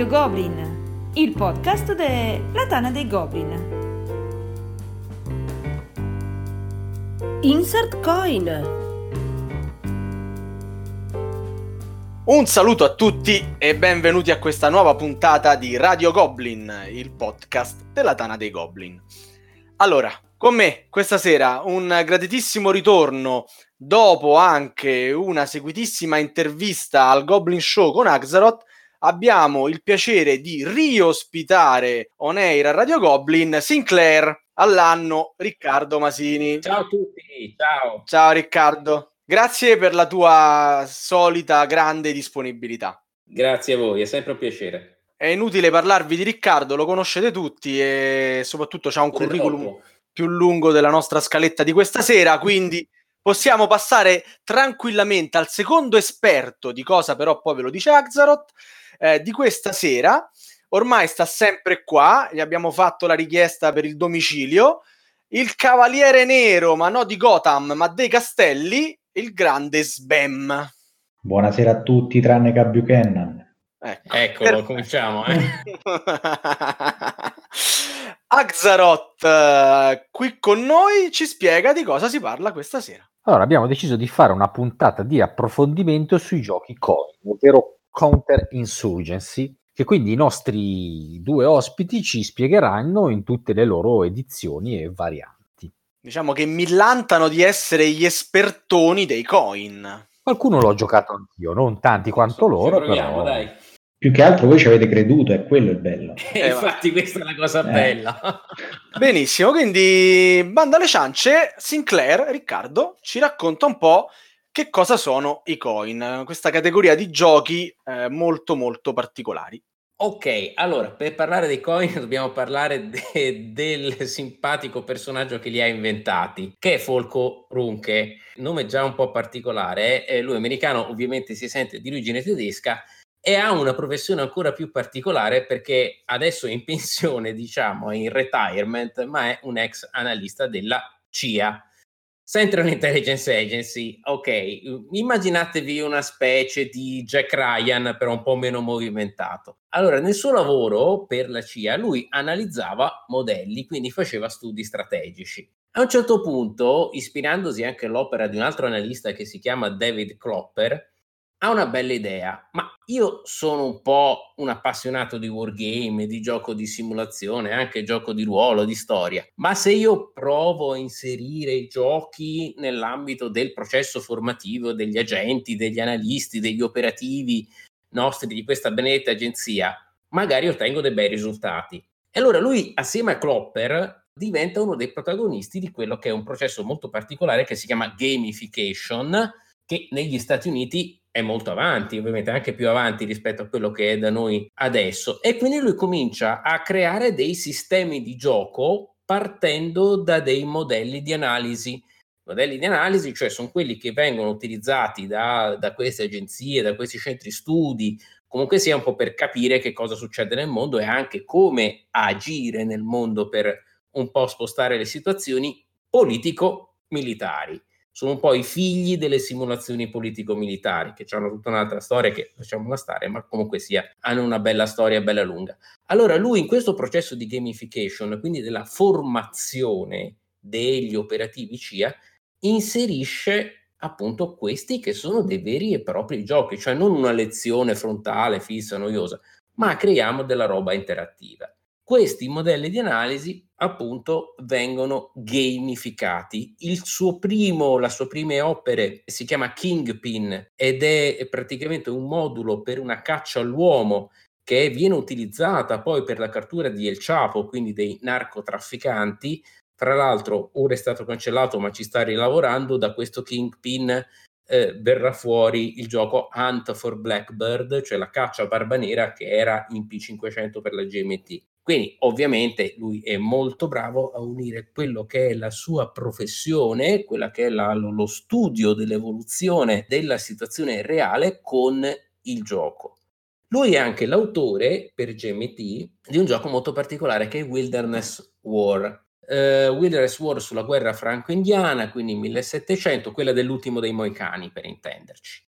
Radio Goblin, il podcast della Tana dei Goblin. Insert Coin. Un saluto a tutti e benvenuti a questa nuova puntata di Radio Goblin, il podcast della Tana dei Goblin. Allora, con me questa sera un graditissimo ritorno dopo anche una seguitissima intervista al Goblin Show con Axaroth. Abbiamo il piacere di riospitare on air a Radio Goblin Sinclair all'anno Riccardo Masini. Ciao a tutti, ciao. Ciao Riccardo. Grazie per la tua solita grande disponibilità. Grazie a voi, è sempre un piacere. È inutile parlarvi di Riccardo, lo conoscete tutti e soprattutto ha un curriculum troppo. più lungo della nostra scaletta di questa sera, quindi possiamo passare tranquillamente al secondo esperto, di cosa però poi ve lo dice Axaroth, eh, di questa sera. Ormai sta sempre qua, gli abbiamo fatto la richiesta per il domicilio. Il cavaliere nero, ma no di Gotham, ma dei castelli, il grande Sbam. Buonasera a tutti, tranne che a Buchanan. Ecco, Eccolo, per... cominciamo. Eh. Axaroth, uh, qui con noi, ci spiega di cosa si parla questa sera. Allora, abbiamo deciso di fare una puntata di approfondimento sui giochi coin, ovvero Counter Insurgency, che quindi i nostri due ospiti ci spiegheranno in tutte le loro edizioni e varianti diciamo che millantano di essere gli espertoni dei coin. Qualcuno l'ho giocato anch'io, non tanti quanto loro, proviamo, però... dai. Più che altro voi ci avete creduto, è quello il bello. Eh, infatti questa è la cosa eh. bella. Benissimo, quindi banda alle ciance, Sinclair, Riccardo, ci racconta un po' che cosa sono i coin, questa categoria di giochi eh, molto molto particolari. Ok, allora per parlare dei coin dobbiamo parlare de- del simpatico personaggio che li ha inventati, che è Folco Runke, nome già un po' particolare, eh? lui americano, ovviamente si sente di origine tedesca e ha una professione ancora più particolare perché adesso è in pensione, diciamo, è in retirement, ma è un ex analista della CIA Central Intelligence Agency, ok, immaginatevi una specie di Jack Ryan però un po' meno movimentato. Allora, nel suo lavoro per la CIA lui analizzava modelli, quindi faceva studi strategici. A un certo punto, ispirandosi anche all'opera di un altro analista che si chiama David Klopper, ha una bella idea, ma io sono un po' un appassionato di wargame, di gioco di simulazione, anche gioco di ruolo, di storia. Ma se io provo a inserire i giochi nell'ambito del processo formativo degli agenti, degli analisti, degli operativi nostri di questa benedetta agenzia, magari ottengo dei bei risultati. E allora lui, assieme a Klopper, diventa uno dei protagonisti di quello che è un processo molto particolare che si chiama gamification, che negli Stati Uniti è molto avanti, ovviamente anche più avanti rispetto a quello che è da noi adesso. E quindi lui comincia a creare dei sistemi di gioco partendo da dei modelli di analisi. Modelli di analisi, cioè sono quelli che vengono utilizzati da, da queste agenzie, da questi centri studi, comunque sia un po' per capire che cosa succede nel mondo e anche come agire nel mondo per un po' spostare le situazioni politico-militari sono un po' i figli delle simulazioni politico-militari, che hanno tutta un'altra storia che lasciamola stare, ma comunque sia, hanno una bella storia bella lunga. Allora lui in questo processo di gamification, quindi della formazione degli operativi CIA, inserisce appunto questi che sono dei veri e propri giochi, cioè non una lezione frontale, fissa, noiosa, ma creiamo della roba interattiva questi modelli di analisi appunto vengono gamificati. Il suo primo, la sua prime opere si chiama Kingpin ed è praticamente un modulo per una caccia all'uomo che viene utilizzata poi per la cattura di El Chapo, quindi dei narcotrafficanti. Tra l'altro ora è stato cancellato ma ci sta rilavorando, da questo Kingpin eh, verrà fuori il gioco Hunt for Blackbird, cioè la caccia barba nera che era in P500 per la GMT. Quindi ovviamente lui è molto bravo a unire quello che è la sua professione, quella che è la, lo studio dell'evoluzione della situazione reale con il gioco. Lui è anche l'autore per GMT di un gioco molto particolare che è Wilderness War. Uh, Wilderness War sulla guerra franco-indiana, quindi 1700, quella dell'ultimo dei Moicani per intenderci.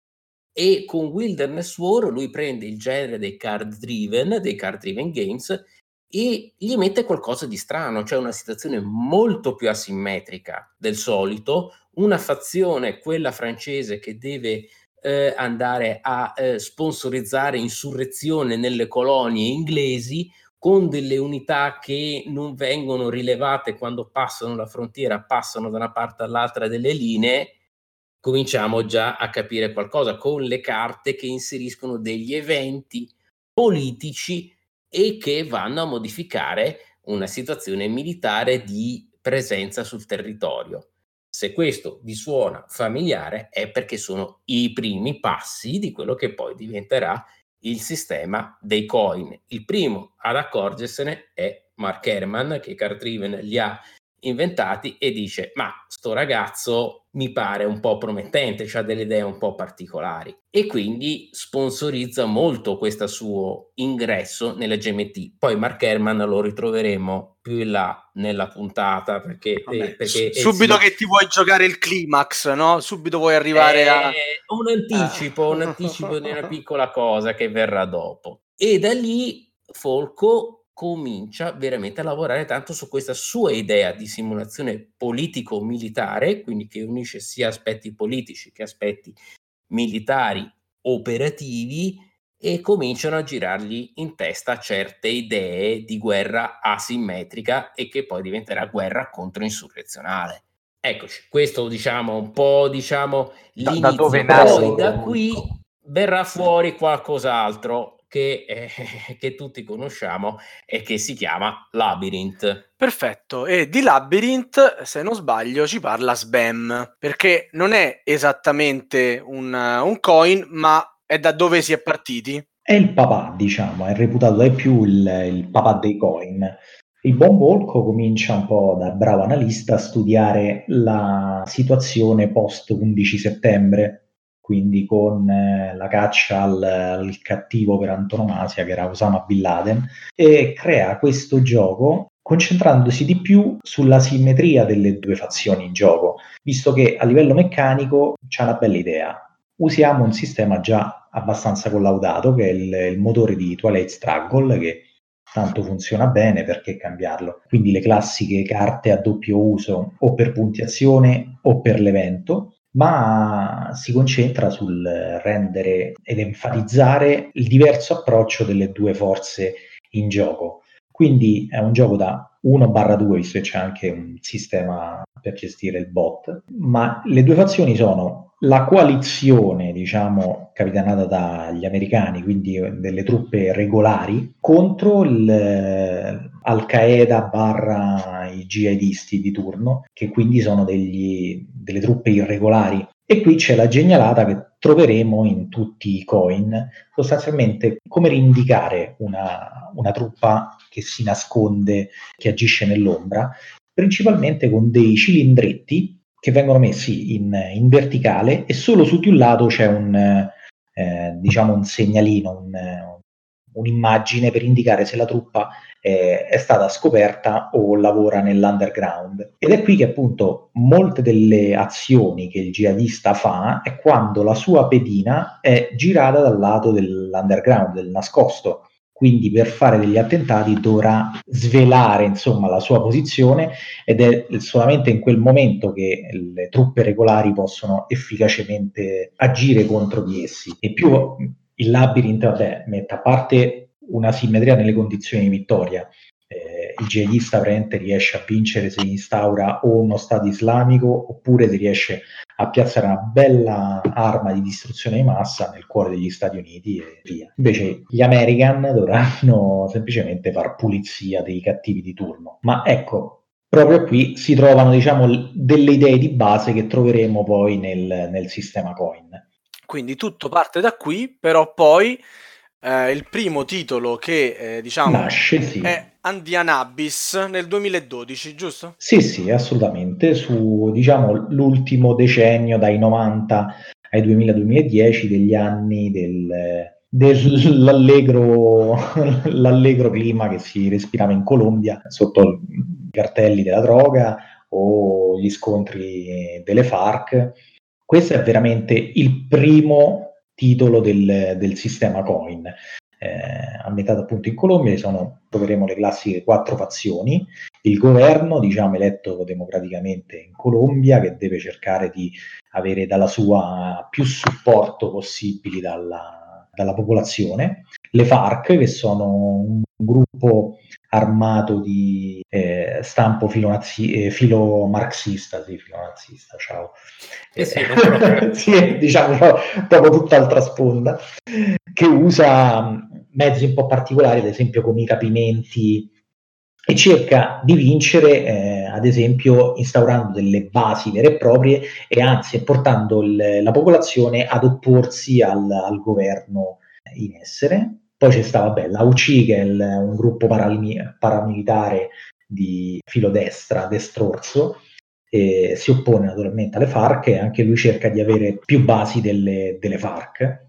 e con Wilderness War lui prende il genere dei card driven, dei card driven games e gli mette qualcosa di strano, cioè una situazione molto più asimmetrica del solito, una fazione, quella francese, che deve eh, andare a eh, sponsorizzare insurrezione nelle colonie inglesi con delle unità che non vengono rilevate quando passano la frontiera, passano da una parte all'altra delle linee, cominciamo già a capire qualcosa con le carte che inseriscono degli eventi politici e che vanno a modificare una situazione militare di presenza sul territorio. Se questo vi suona familiare è perché sono i primi passi di quello che poi diventerà il sistema dei coin. Il primo ad accorgersene è Mark Herman che Cartriven li ha inventati e dice ma sto ragazzo mi pare un po' promettente, ha delle idee un po' particolari e quindi sponsorizza molto questo suo ingresso nelle GMT. Poi Mark Herman lo ritroveremo più in là nella puntata perché, Vabbè, eh, perché subito che ti vuoi giocare il climax, no? Subito vuoi arrivare eh, a un anticipo, un anticipo di una piccola cosa che verrà dopo. E da lì Folco comincia veramente a lavorare tanto su questa sua idea di simulazione politico-militare, quindi che unisce sia aspetti politici che aspetti militari operativi e cominciano a girargli in testa certe idee di guerra asimmetrica e che poi diventerà guerra controinsurrezionale. Eccoci, questo diciamo un po' diciamo Da- da l'inizio, dove nasce poi da tutto. qui verrà fuori qualcos'altro che, eh, che tutti conosciamo e che si chiama Labyrinth. Perfetto, e di Labyrinth, se non sbaglio, ci parla Sbam, perché non è esattamente un, un coin, ma è da dove si è partiti. È il papà, diciamo, è reputato dai più il, il papà dei coin. Il buon Volco comincia un po' da bravo analista a studiare la situazione post 11 settembre, quindi con eh, la caccia al, al cattivo per antonomasia che era Osama Bin Laden, e crea questo gioco concentrandosi di più sulla simmetria delle due fazioni in gioco, visto che a livello meccanico c'è una bella idea. Usiamo un sistema già abbastanza collaudato, che è il, il motore di Twilight Struggle, che tanto funziona bene, perché cambiarlo? Quindi le classiche carte a doppio uso o per puntiazione o per l'evento, ma si concentra sul rendere ed enfatizzare il diverso approccio delle due forze in gioco. Quindi è un gioco da 1-2, visto che c'è anche un sistema per gestire il bot, ma le due fazioni sono la coalizione, diciamo, capitanata dagli americani, quindi delle truppe regolari, contro il Al-Qaeda barra i jihadisti di turno, che quindi sono degli, delle truppe irregolari. E qui c'è la genialata che troveremo in tutti i coin, sostanzialmente come rindicare una, una truppa che si nasconde, che agisce nell'ombra, principalmente con dei cilindretti che vengono messi in, in verticale e solo su di un lato c'è un, eh, diciamo un segnalino, un, un'immagine per indicare se la truppa eh, è stata scoperta o lavora nell'underground. Ed è qui che appunto molte delle azioni che il jihadista fa è quando la sua pedina è girata dal lato dell'underground, del nascosto. Quindi per fare degli attentati dovrà svelare insomma la sua posizione ed è solamente in quel momento che le truppe regolari possono efficacemente agire contro di essi. E più il labyrinth, vabbè, mette a parte una simmetria nelle condizioni di vittoria. Eh, il jihadista praticamente riesce a vincere se instaura o uno Stato islamico oppure se riesce a piazzare una bella arma di distruzione di massa nel cuore degli Stati Uniti e via. Invece gli American dovranno semplicemente far pulizia dei cattivi di turno. Ma ecco, proprio qui si trovano diciamo delle idee di base che troveremo poi nel, nel sistema coin. Quindi tutto parte da qui, però poi eh, il primo titolo che eh, diciamo Nasce, sì. è Andian Abyss nel 2012, giusto? Sì, sì, assolutamente. Su diciamo l'ultimo decennio dai 90 ai 2000-2010 degli anni del, dell'allegro l'allegro clima che si respirava in Colombia sotto i cartelli della droga o gli scontri delle FARC. Questo è veramente il primo titolo del, del sistema coin. Eh, ambientato appunto in Colombia, sono, troveremo le classiche quattro fazioni, il governo, diciamo, eletto democraticamente in Colombia, che deve cercare di avere dalla sua più supporto possibili dalla, dalla popolazione, le FARC, che sono un gruppo armato di eh, stampo filonazi- eh, filomarxista, sì, filonazista, ciao. Eh sì, sì, diciamo proprio tutt'altra sponda, che usa mezzi un po' particolari, ad esempio come i capimenti, e cerca di vincere, eh, ad esempio, instaurando delle basi vere e proprie e anzi portando il, la popolazione ad opporsi al, al governo in essere poi c'è stata vabbè, l'AUC, che è il, un gruppo paramil- paramilitare di filo destra, destrorso, e si oppone naturalmente alle FARC e anche lui cerca di avere più basi delle, delle FARC.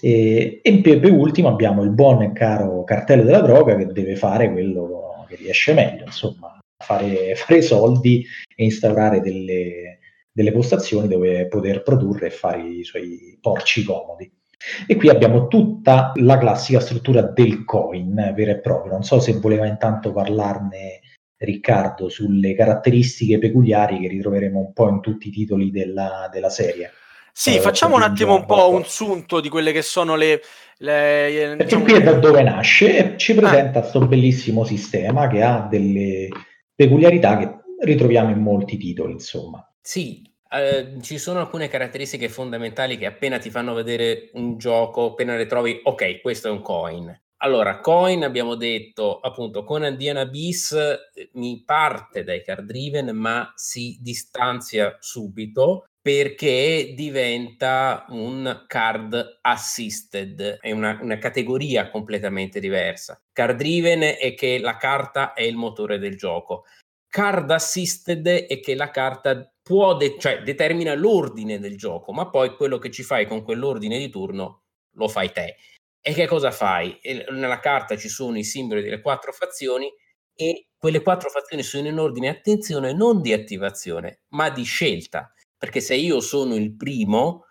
E, e per ultimo abbiamo il buon e caro cartello della droga che deve fare quello che riesce meglio, insomma, fare, fare soldi e instaurare delle, delle postazioni dove poter produrre e fare i suoi porci comodi. E qui abbiamo tutta la classica struttura del coin vero e proprio. Non so se voleva intanto parlarne Riccardo sulle caratteristiche peculiari che ritroveremo un po' in tutti i titoli della, della serie. Sì, eh, facciamo un attimo un po' un sunto di quelle che sono le... le diciamo... qui è da dove nasce e ci presenta questo ah. bellissimo sistema che ha delle peculiarità che ritroviamo in molti titoli, insomma. Sì, Uh, ci sono alcune caratteristiche fondamentali che appena ti fanno vedere un gioco, appena le trovi, ok, questo è un coin. Allora, coin abbiamo detto appunto con Andiana Bis eh, mi parte dai card driven, ma si distanzia subito perché diventa un card assisted, è una, una, categoria completamente diversa. Card driven è che la carta è il motore del gioco. Card assisted è che la carta può de- cioè, determina l'ordine del gioco, ma poi quello che ci fai con quell'ordine di turno lo fai te. E che cosa fai? nella carta ci sono i simboli delle quattro fazioni e quelle quattro fazioni sono in ordine, attenzione, non di attivazione, ma di scelta. Perché se io sono il primo,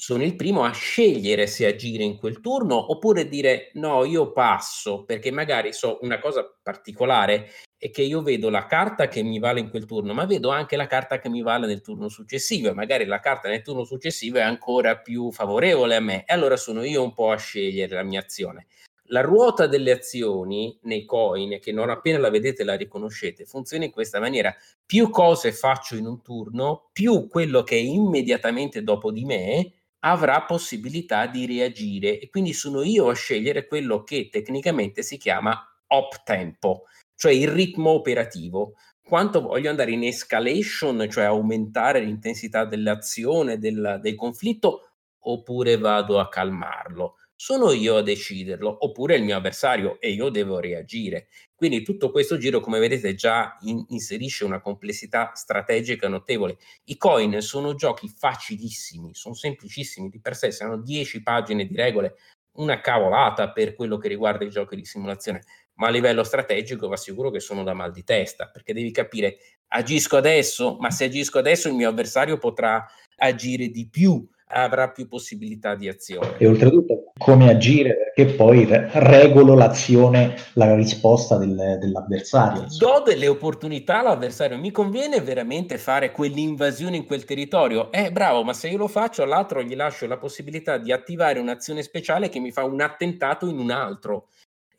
sono il primo a scegliere se agire in quel turno oppure dire no, io passo, perché magari so una cosa particolare è che io vedo la carta che mi vale in quel turno, ma vedo anche la carta che mi vale nel turno successivo e magari la carta nel turno successivo è ancora più favorevole a me e allora sono io un po' a scegliere la mia azione. La ruota delle azioni nei coin, che non appena la vedete la riconoscete, funziona in questa maniera. Più cose faccio in un turno, più quello che è immediatamente dopo di me avrà possibilità di reagire e quindi sono io a scegliere quello che tecnicamente si chiama op tempo, cioè il ritmo operativo. Quanto voglio andare in escalation, cioè aumentare l'intensità dell'azione, del, del conflitto, oppure vado a calmarlo sono io a deciderlo, oppure il mio avversario e io devo reagire. Quindi tutto questo giro, come vedete, già in, inserisce una complessità strategica notevole. I coin sono giochi facilissimi, sono semplicissimi di per sé, sono 10 pagine di regole, una cavolata per quello che riguarda i giochi di simulazione, ma a livello strategico va sicuro che sono da mal di testa, perché devi capire, agisco adesso, ma se agisco adesso il mio avversario potrà agire di più avrà più possibilità di azione. E oltretutto come agire, perché poi regolo l'azione, la risposta del, dell'avversario. Do delle opportunità all'avversario, mi conviene veramente fare quell'invasione in quel territorio? Eh bravo, ma se io lo faccio all'altro gli lascio la possibilità di attivare un'azione speciale che mi fa un attentato in un altro.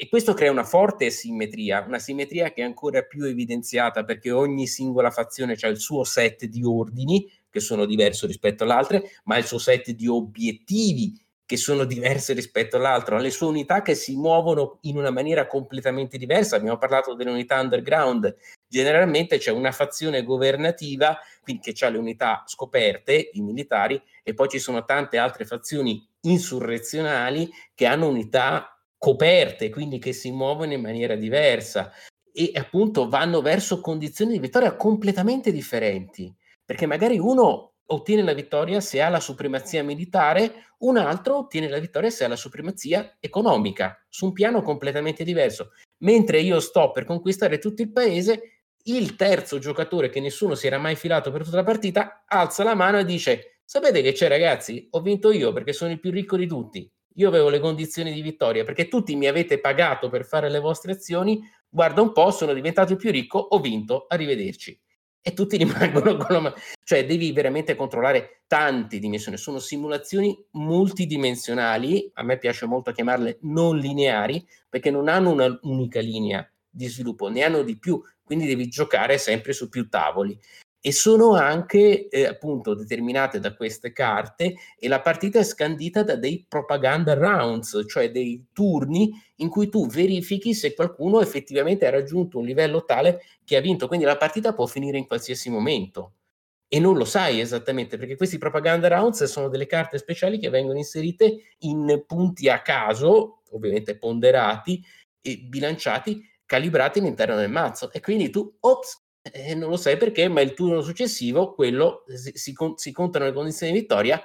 E questo crea una forte simmetria, una simmetria che è ancora più evidenziata perché ogni singola fazione ha il suo set di ordini che sono diversi rispetto all'altra, ma il suo set di obiettivi che sono diversi rispetto all'altro, le sue unità che si muovono in una maniera completamente diversa. Abbiamo parlato delle unità underground, generalmente c'è una fazione governativa quindi che ha le unità scoperte, i militari, e poi ci sono tante altre fazioni insurrezionali che hanno unità coperte, quindi che si muovono in maniera diversa. E appunto vanno verso condizioni di vittoria completamente differenti perché magari uno ottiene la vittoria se ha la supremazia militare, un altro ottiene la vittoria se ha la supremazia economica, su un piano completamente diverso. Mentre io sto per conquistare tutto il paese, il terzo giocatore che nessuno si era mai filato per tutta la partita alza la mano e dice Sapete che c'è ragazzi? Ho vinto io perché sono il più ricco di tutti. Io avevo le condizioni di vittoria perché tutti mi avete pagato per fare le vostre azioni. Guarda un po', sono diventato il più ricco, ho vinto, arrivederci. E tutti rimangono con la mano. Cioè devi veramente controllare tante dimensioni. Sono simulazioni multidimensionali, a me piace molto chiamarle non lineari, perché non hanno un'unica linea di sviluppo, ne hanno di più, quindi devi giocare sempre su più tavoli e sono anche eh, appunto determinate da queste carte e la partita è scandita da dei propaganda rounds, cioè dei turni in cui tu verifichi se qualcuno effettivamente ha raggiunto un livello tale che ha vinto, quindi la partita può finire in qualsiasi momento. E non lo sai esattamente perché questi propaganda rounds sono delle carte speciali che vengono inserite in punti a caso, ovviamente ponderati e bilanciati, calibrati all'interno del mazzo. E quindi tu ops eh, non lo sai perché, ma il turno successivo, quello si, si, si contano le condizioni di vittoria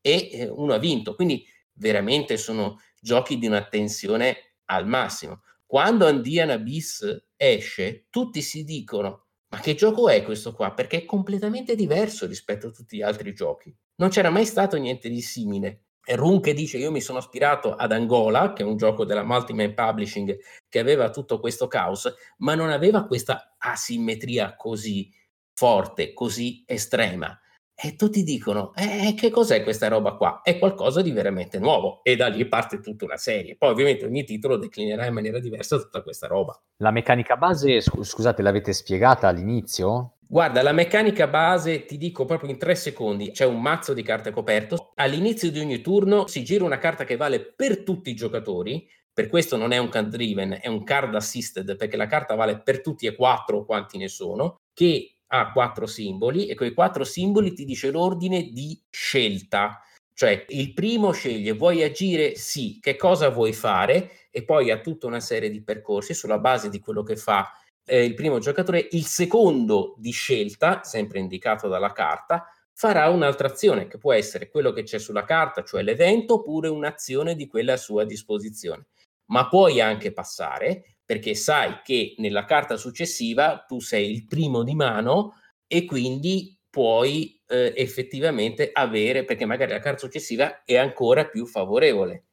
e eh, uno ha vinto. Quindi veramente sono giochi di una tensione al massimo. Quando Andian Abyss esce, tutti si dicono ma che gioco è questo qua? Perché è completamente diverso rispetto a tutti gli altri giochi. Non c'era mai stato niente di simile. Run che dice io mi sono ispirato ad Angola, che è un gioco della Multiman Publishing che aveva tutto questo caos, ma non aveva questa asimmetria così forte, così estrema. E tutti dicono, eh, che cos'è questa roba qua? È qualcosa di veramente nuovo. E da lì parte tutta una serie. Poi ovviamente ogni titolo declinerà in maniera diversa tutta questa roba. La meccanica base, scusate, l'avete spiegata all'inizio? Guarda, la meccanica base ti dico proprio in tre secondi, c'è un mazzo di carte coperto, all'inizio di ogni turno si gira una carta che vale per tutti i giocatori, per questo non è un card driven, è un card assisted, perché la carta vale per tutti e quattro quanti ne sono, che ha quattro simboli e quei quattro simboli ti dice l'ordine di scelta. Cioè il primo sceglie vuoi agire? Sì, che cosa vuoi fare? E poi ha tutta una serie di percorsi sulla base di quello che fa eh, il primo giocatore, il secondo di scelta, sempre indicato dalla carta, farà un'altra azione che può essere quello che c'è sulla carta, cioè l'evento, oppure un'azione di quella a sua disposizione. Ma puoi anche passare perché sai che nella carta successiva tu sei il primo di mano e quindi puoi eh, effettivamente avere, perché magari la carta successiva è ancora più favorevole.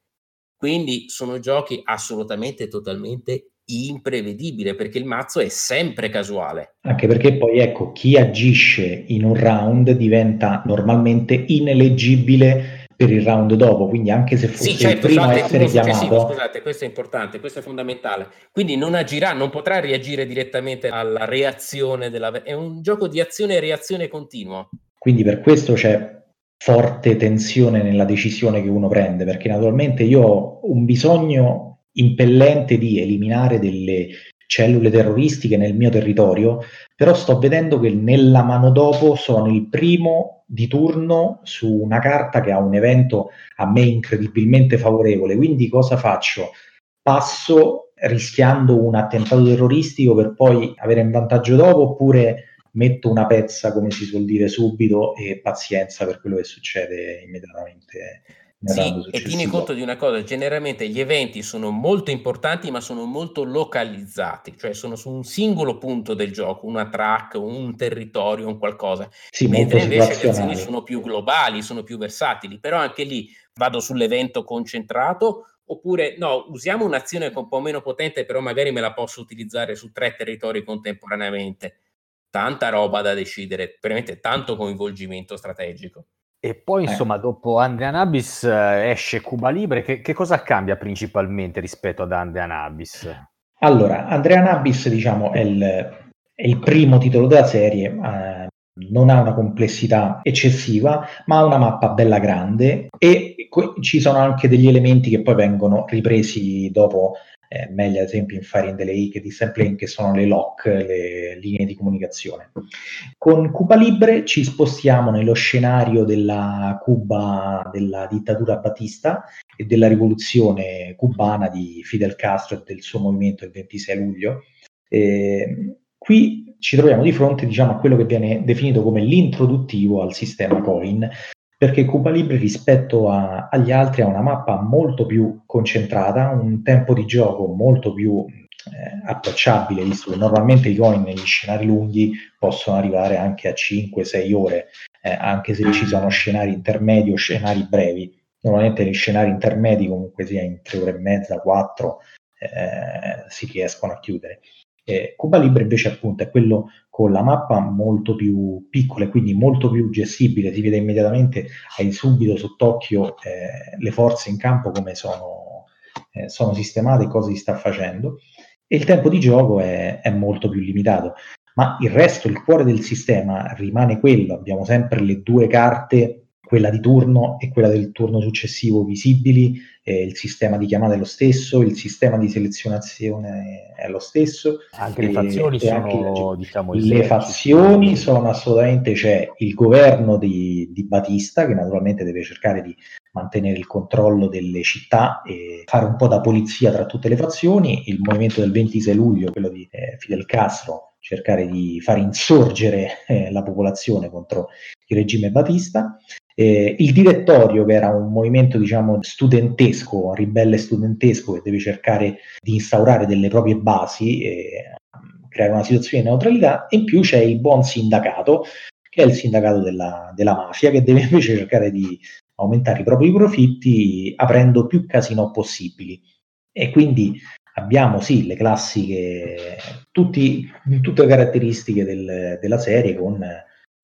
Quindi sono giochi assolutamente totalmente imprevedibile perché il mazzo è sempre casuale. Anche perché poi ecco, chi agisce in un round diventa normalmente ineleggibile per il round dopo, quindi anche se fosse sì, certo, il primo a essere chiamato... Scusate, questo è importante, questo è fondamentale. Quindi non agirà, non potrà reagire direttamente alla reazione della... È un gioco di azione e reazione continua. Quindi per questo c'è forte tensione nella decisione che uno prende, perché naturalmente io ho un bisogno impellente di eliminare delle cellule terroristiche nel mio territorio, però sto vedendo che nella mano dopo sono il primo di turno su una carta che ha un evento a me incredibilmente favorevole, quindi cosa faccio? Passo rischiando un attentato terroristico per poi avere un vantaggio dopo oppure metto una pezza, come si suol dire, subito e pazienza per quello che succede immediatamente sì, e tieni conto di una cosa, generalmente gli eventi sono molto importanti ma sono molto localizzati, cioè sono su un singolo punto del gioco, una track, un territorio, un qualcosa, sì, mentre invece le azioni sono più globali, sono più versatili, però anche lì vado sull'evento concentrato oppure no, usiamo un'azione un po' meno potente però magari me la posso utilizzare su tre territori contemporaneamente. Tanta roba da decidere, veramente tanto coinvolgimento strategico. E poi, eh. insomma, dopo Andean Abyss eh, esce Cuba Libre. Che, che, cosa cambia principalmente rispetto ad Andean Abyss? Allora, Andrean Abyss, diciamo, è il, è il primo titolo della serie. Eh, non ha una complessità eccessiva, ma ha una mappa bella grande e ci sono anche degli elementi che poi vengono ripresi dopo eh, meglio ad esempio in Fire in the Lake di Sampling che sono le lock, le linee di comunicazione. Con Cuba Libre ci spostiamo nello scenario della Cuba, della dittatura Batista e della rivoluzione cubana di Fidel Castro e del suo movimento il 26 luglio. Eh, qui ci troviamo di fronte diciamo, a quello che viene definito come l'introduttivo al sistema coin, perché Cuba Libre rispetto a, agli altri ha una mappa molto più concentrata, un tempo di gioco molto più eh, approcciabile, visto che normalmente i coin negli scenari lunghi possono arrivare anche a 5-6 ore. eh, anche se ci sono scenari intermedi o scenari brevi. Normalmente gli scenari intermedi comunque sia in tre ore e mezza, quattro, eh, si riescono a chiudere. Eh, Cuba Libre invece appunto è quello con la mappa molto più piccola e quindi molto più gestibile, si vede immediatamente, hai subito sott'occhio eh, le forze in campo come sono, eh, sono sistemate, cosa si sta facendo. E il tempo di gioco è, è molto più limitato, ma il resto, il cuore del sistema rimane quello, abbiamo sempre le due carte quella di turno e quella del turno successivo visibili, eh, il sistema di chiamata è lo stesso, il sistema di selezionazione è lo stesso. Anche le fazioni sono, diciamo, le fazioni sono assolutamente, c'è il governo di, di, Batista che naturalmente deve cercare di mantenere il controllo delle città e fare un po' da polizia tra tutte le fazioni, il movimento del 26 luglio, quello di eh, Fidel Castro, cercare di far insorgere eh, la popolazione contro il regime Batista eh, il direttorio, che era un movimento diciamo studentesco, ribelle studentesco, che deve cercare di instaurare delle proprie basi e creare una situazione di neutralità, e in più c'è il buon sindacato, che è il sindacato della, della mafia, che deve invece cercare di aumentare i propri profitti aprendo più casino possibili. E quindi abbiamo sì le classiche, tutti, tutte le caratteristiche del, della serie con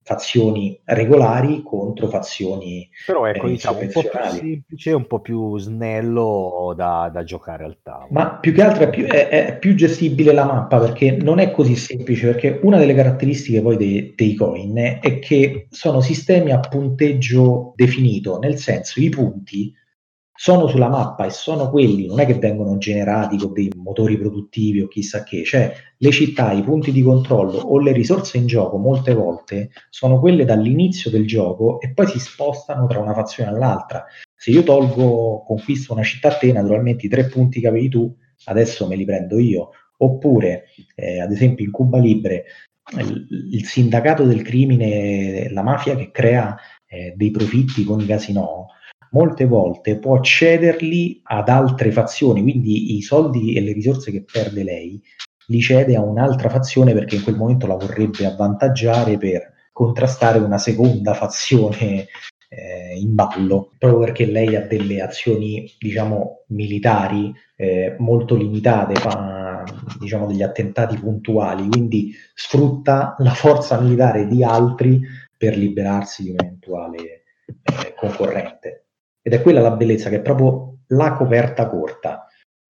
fazioni regolari contro fazioni però ecco eh, diciamo un po' più semplice un po' più snello da, da giocare al tavolo. Ma più che altro è più, è, è più, gestibile la mappa perché non è così semplice perché una delle caratteristiche poi dei, dei coin è che sono sistemi a punteggio definito nel senso i punti sono sulla mappa e sono quelli, non è che vengono generati con dei motori produttivi o chissà che, cioè le città, i punti di controllo o le risorse in gioco molte volte sono quelle dall'inizio del gioco e poi si spostano tra una fazione all'altra. Se io tolgo, conquisto una città a te, naturalmente i tre punti che avevi tu, adesso me li prendo io. Oppure, eh, ad esempio, in Cuba Libre, il, il, sindacato del crimine, la mafia che crea eh, dei profitti con i casinò, molte volte può cederli ad altre fazioni, quindi i soldi e le risorse che perde lei li cede a un'altra fazione perché in quel momento la vorrebbe avvantaggiare per contrastare una seconda fazione eh, in ballo, proprio perché lei ha delle azioni, diciamo, militari eh, molto limitate, fa diciamo degli attentati puntuali, quindi sfrutta la forza militare di altri per liberarsi di un eventuale eh, concorrente. Ed è quella la bellezza, che è proprio la coperta corta.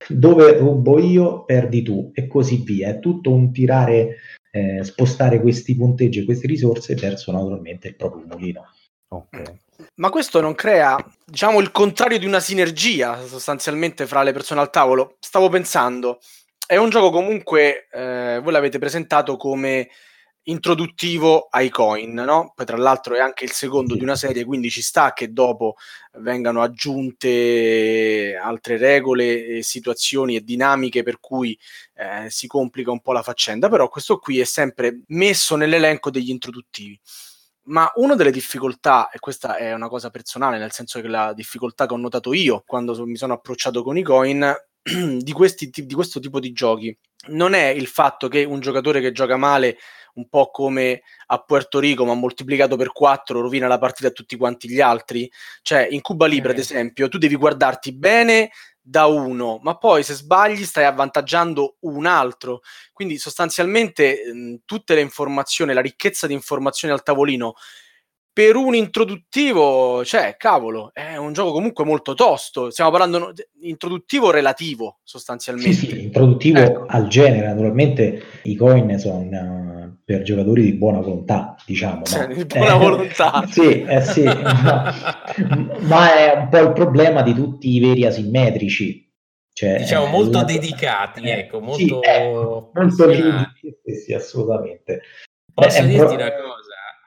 Dove rubo io, perdi tu, e così via. È tutto un tirare, eh, spostare questi punteggi e queste risorse verso naturalmente il proprio mulino. Ok. Ma questo non crea, diciamo, il contrario di una sinergia sostanzialmente fra le persone al tavolo? Stavo pensando, è un gioco comunque, eh, voi l'avete presentato come introduttivo ai coin, no? Poi tra l'altro è anche il secondo di una serie, quindi ci sta che dopo vengano aggiunte altre regole, situazioni e dinamiche per cui eh, si complica un po' la faccenda, però questo qui è sempre messo nell'elenco degli introduttivi. Ma una delle difficoltà, e questa è una cosa personale, nel senso che la difficoltà che ho notato io quando mi sono approcciato con i coin, di, questi, di questo tipo di giochi, non è il fatto che un giocatore che gioca male un po' come a Puerto Rico, ma moltiplicato per 4 rovina la partita a tutti quanti gli altri. Cioè, in Cuba Libre, ad eh. esempio, tu devi guardarti bene da uno, ma poi se sbagli stai avvantaggiando un altro. Quindi sostanzialmente mh, tutte le informazioni, la ricchezza di informazioni al tavolino per un introduttivo, cioè, cavolo, è un gioco comunque molto tosto. Stiamo parlando di introduttivo relativo, sostanzialmente. Sì, sì, introduttivo ecco. al genere. Naturalmente i coin sono per giocatori di buona volontà, diciamo. Cioè, di buona eh, volontà. sì, eh, sì ma, ma è un po' il problema di tutti i veri asimmetrici. Cioè, diciamo molto la... dedicati, eh, ecco, molto, sì, molto limiti, sì, assolutamente. Posso Beh, dirti pro... una cosa?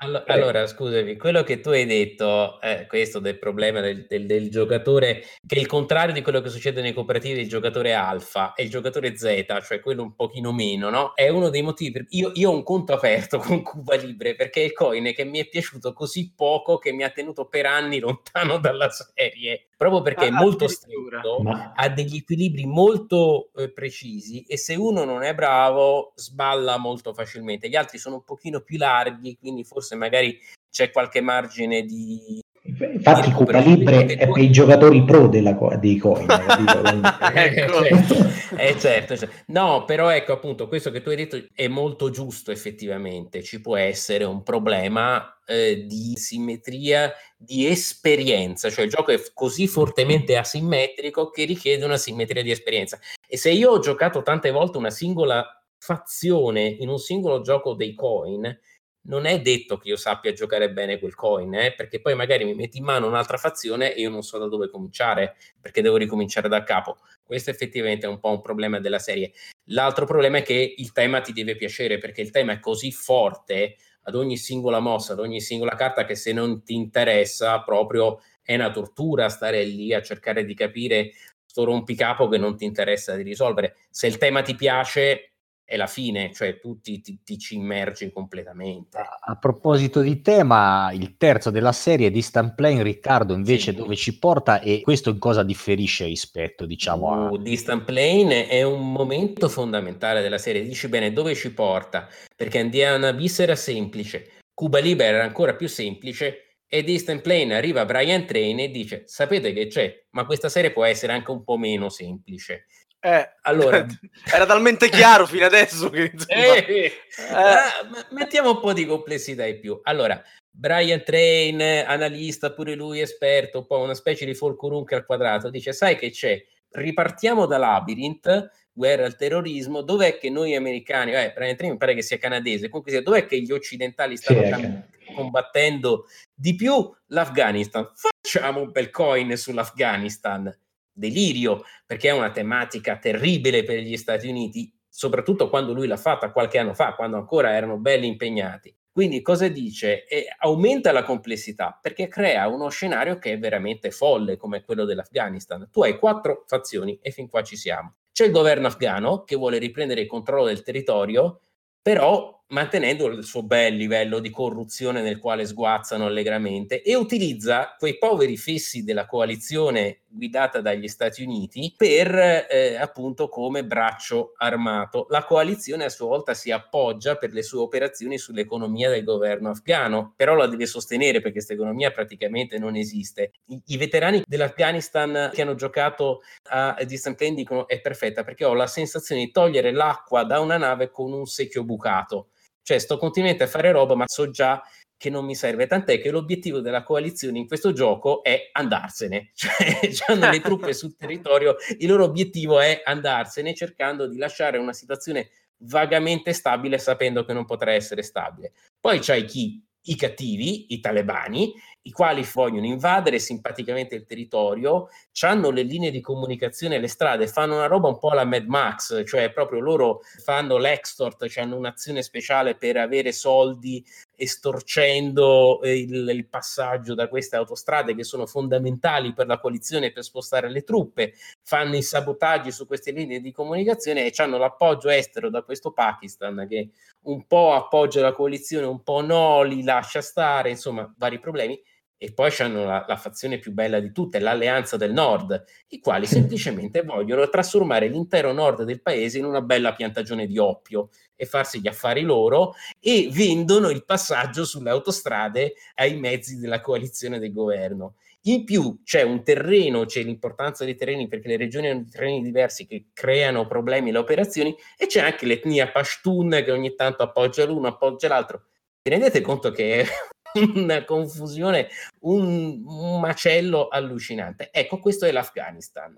Allora, allora, scusami, quello che tu hai detto, eh, questo del problema del, del, del, giocatore, che è il contrario di quello che succede nei cooperativi del giocatore alfa e il giocatore Z, cioè quello un pochino meno, no? È uno dei motivi per io, io ho un conto aperto con Cuba Libre perché è il coin che mi è piaciuto così poco che mi ha tenuto per anni lontano dalla serie proprio perché ah, è molto stretto, ma... ha degli equilibri molto eh, precisi e se uno non è bravo sballa molto facilmente. Gli altri sono un pochino più larghi, quindi forse magari c'è qualche margine di... Infatti Cuba Libre è per i giocatori pro della, dei coin. ecco. certo, eh, certo, certo. No, però ecco appunto questo che tu hai detto è molto giusto effettivamente. Ci può essere un problema eh, di simmetria di esperienza, cioè il gioco è così fortemente asimmetrico che richiede una simmetria di esperienza. E se io ho giocato tante volte una singola fazione in un singolo gioco dei coin, non è detto che io sappia giocare bene quel coin, eh, perché poi magari mi metti in mano un'altra fazione e io non so da dove cominciare, perché devo ricominciare da capo. Questo effettivamente è un po' un problema della serie. L'altro problema è che il tema ti deve piacere, perché il tema è così forte ad ogni singola mossa, ad ogni singola carta, che se non ti interessa proprio è una tortura stare lì a cercare di capire sto rompicapo che non ti interessa di risolvere. Se il tema ti piace, è la fine, cioè tu ti, ti, ti, ci immergi completamente. A, a, proposito di tema, il terzo della serie di Plane, Riccardo, invece sì. dove ci porta e questo in cosa differisce rispetto, diciamo, a... Uh, Distant Plane è un momento fondamentale della serie, dici bene dove ci porta, perché Andiana Bis era semplice, Cuba Libre era ancora più semplice e Distant Plane arriva Brian Train e dice sapete che c'è, ma questa serie può essere anche un po' meno semplice eh, allora, era talmente chiaro fino adesso che insomma, eh, eh. Uh, mettiamo un po' di complessità in più. Allora, Brian Train, analista, pure lui esperto, un po' una specie di folkurunque al quadrato, dice: Sai che c'è? Ripartiamo da Labyrinth, guerra al terrorismo. Dov'è che noi americani, eh, Brian Train mi pare che sia canadese, comunque dov'è che gli occidentali stanno sì, combattendo di più l'Afghanistan? Facciamo un bel coin sull'Afghanistan delirio, perché è una tematica terribile per gli Stati Uniti, soprattutto quando lui l'ha fatta qualche anno fa, quando ancora erano belli impegnati. Quindi cosa dice? E aumenta la complessità perché crea uno scenario che è veramente folle come quello dell'Afghanistan. Tu hai quattro fazioni e fin qua ci siamo. C'è il governo afghano che vuole riprendere il controllo del territorio, però mantenendo il suo bel livello di corruzione nel quale sguazzano allegramente e utilizza quei poveri fessi della coalizione guidata dagli Stati Uniti per eh, appunto come braccio armato. La coalizione a sua volta si appoggia per le sue operazioni sull'economia del governo afghano, però la deve sostenere perché questa economia praticamente non esiste. I, i veterani dell'Afghanistan che hanno giocato a Distant Plane dicono è perfetta perché ho la sensazione di togliere l'acqua da una nave con un secchio bucato cioè sto continuamente a fare roba, ma so già che non mi serve, tant'è che l'obiettivo della coalizione in questo gioco è andarsene, cioè hanno le truppe sul territorio, il loro obiettivo è andarsene cercando di lasciare una situazione vagamente stabile sapendo che non potrà essere stabile. Poi c'hai chi? I cattivi, i talebani, i quali vogliono invadere simpaticamente il territorio, hanno le linee di comunicazione, le strade, fanno una roba un po' alla Mad Max, cioè proprio loro fanno l'extort, cioè hanno un'azione speciale per avere soldi estorcendo il, il, passaggio da queste autostrade che sono fondamentali per la coalizione per spostare le truppe, fanno i sabotaggi su queste linee di comunicazione e hanno l'appoggio estero da questo Pakistan che un po' appoggia la coalizione, un po' no, li lascia stare, insomma, vari problemi. E poi hanno la, la fazione più bella di tutte, l'Alleanza del Nord, i quali semplicemente vogliono trasformare l'intero nord del paese in una bella piantagione di oppio e farsi gli affari loro e vendono il passaggio sulle autostrade ai mezzi della coalizione del governo. In più c'è un terreno, c'è l'importanza dei terreni perché le regioni hanno terreni diversi che creano problemi alle operazioni e c'è anche l'etnia Pashtun che ogni tanto appoggia l'uno, appoggia l'altro. Vi rendete conto che una confusione, un, un macello allucinante? Ecco, questo è l'Afghanistan.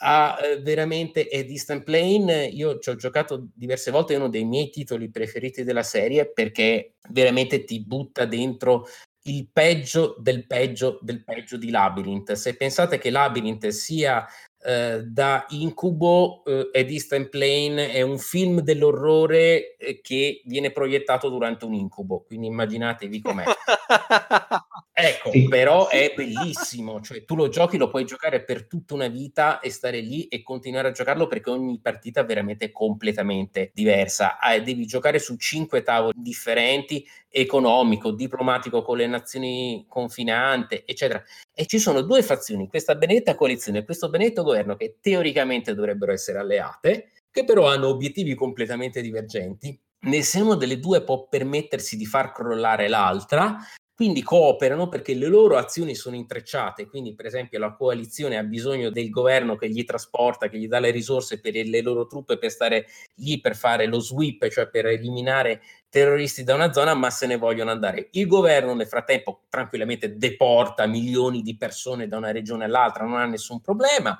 Ha eh, veramente è Distant Plane. Io ci ho giocato diverse volte, è uno dei miei titoli preferiti della serie perché veramente ti butta dentro il peggio del peggio del peggio di Labyrinth. Se pensate che Labyrinth sia eh, da incubo eh, e Distant Plane è un film dell'orrore eh, che viene proiettato durante un incubo, quindi immaginatevi com'è. ecco, sì. però è bellissimo, cioè tu lo giochi, lo puoi giocare per tutta una vita e stare lì e continuare a giocarlo perché ogni partita è veramente completamente diversa. Ah, devi giocare su cinque tavoli differenti, economico, diplomatico con le nazioni confinanti, eccetera. E ci sono due fazioni, questa benedetta coalizione e questo benedetto governo che teoricamente dovrebbero essere alleate, che però hanno obiettivi completamente divergenti. Nessuna delle due può permettersi di far crollare l'altra, quindi cooperano perché le loro azioni sono intrecciate, quindi per esempio la coalizione ha bisogno del governo che gli trasporta, che gli dà le risorse per le loro truppe per stare lì per fare lo sweep, cioè per eliminare terroristi da una zona, ma se ne vogliono andare. Il governo nel frattempo tranquillamente deporta milioni di persone da una regione all'altra, non ha nessun problema.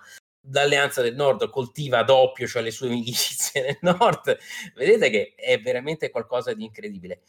L'Alleanza del Nord coltiva doppio, cioè le sue milizie nel nord. Vedete che è veramente qualcosa di incredibile.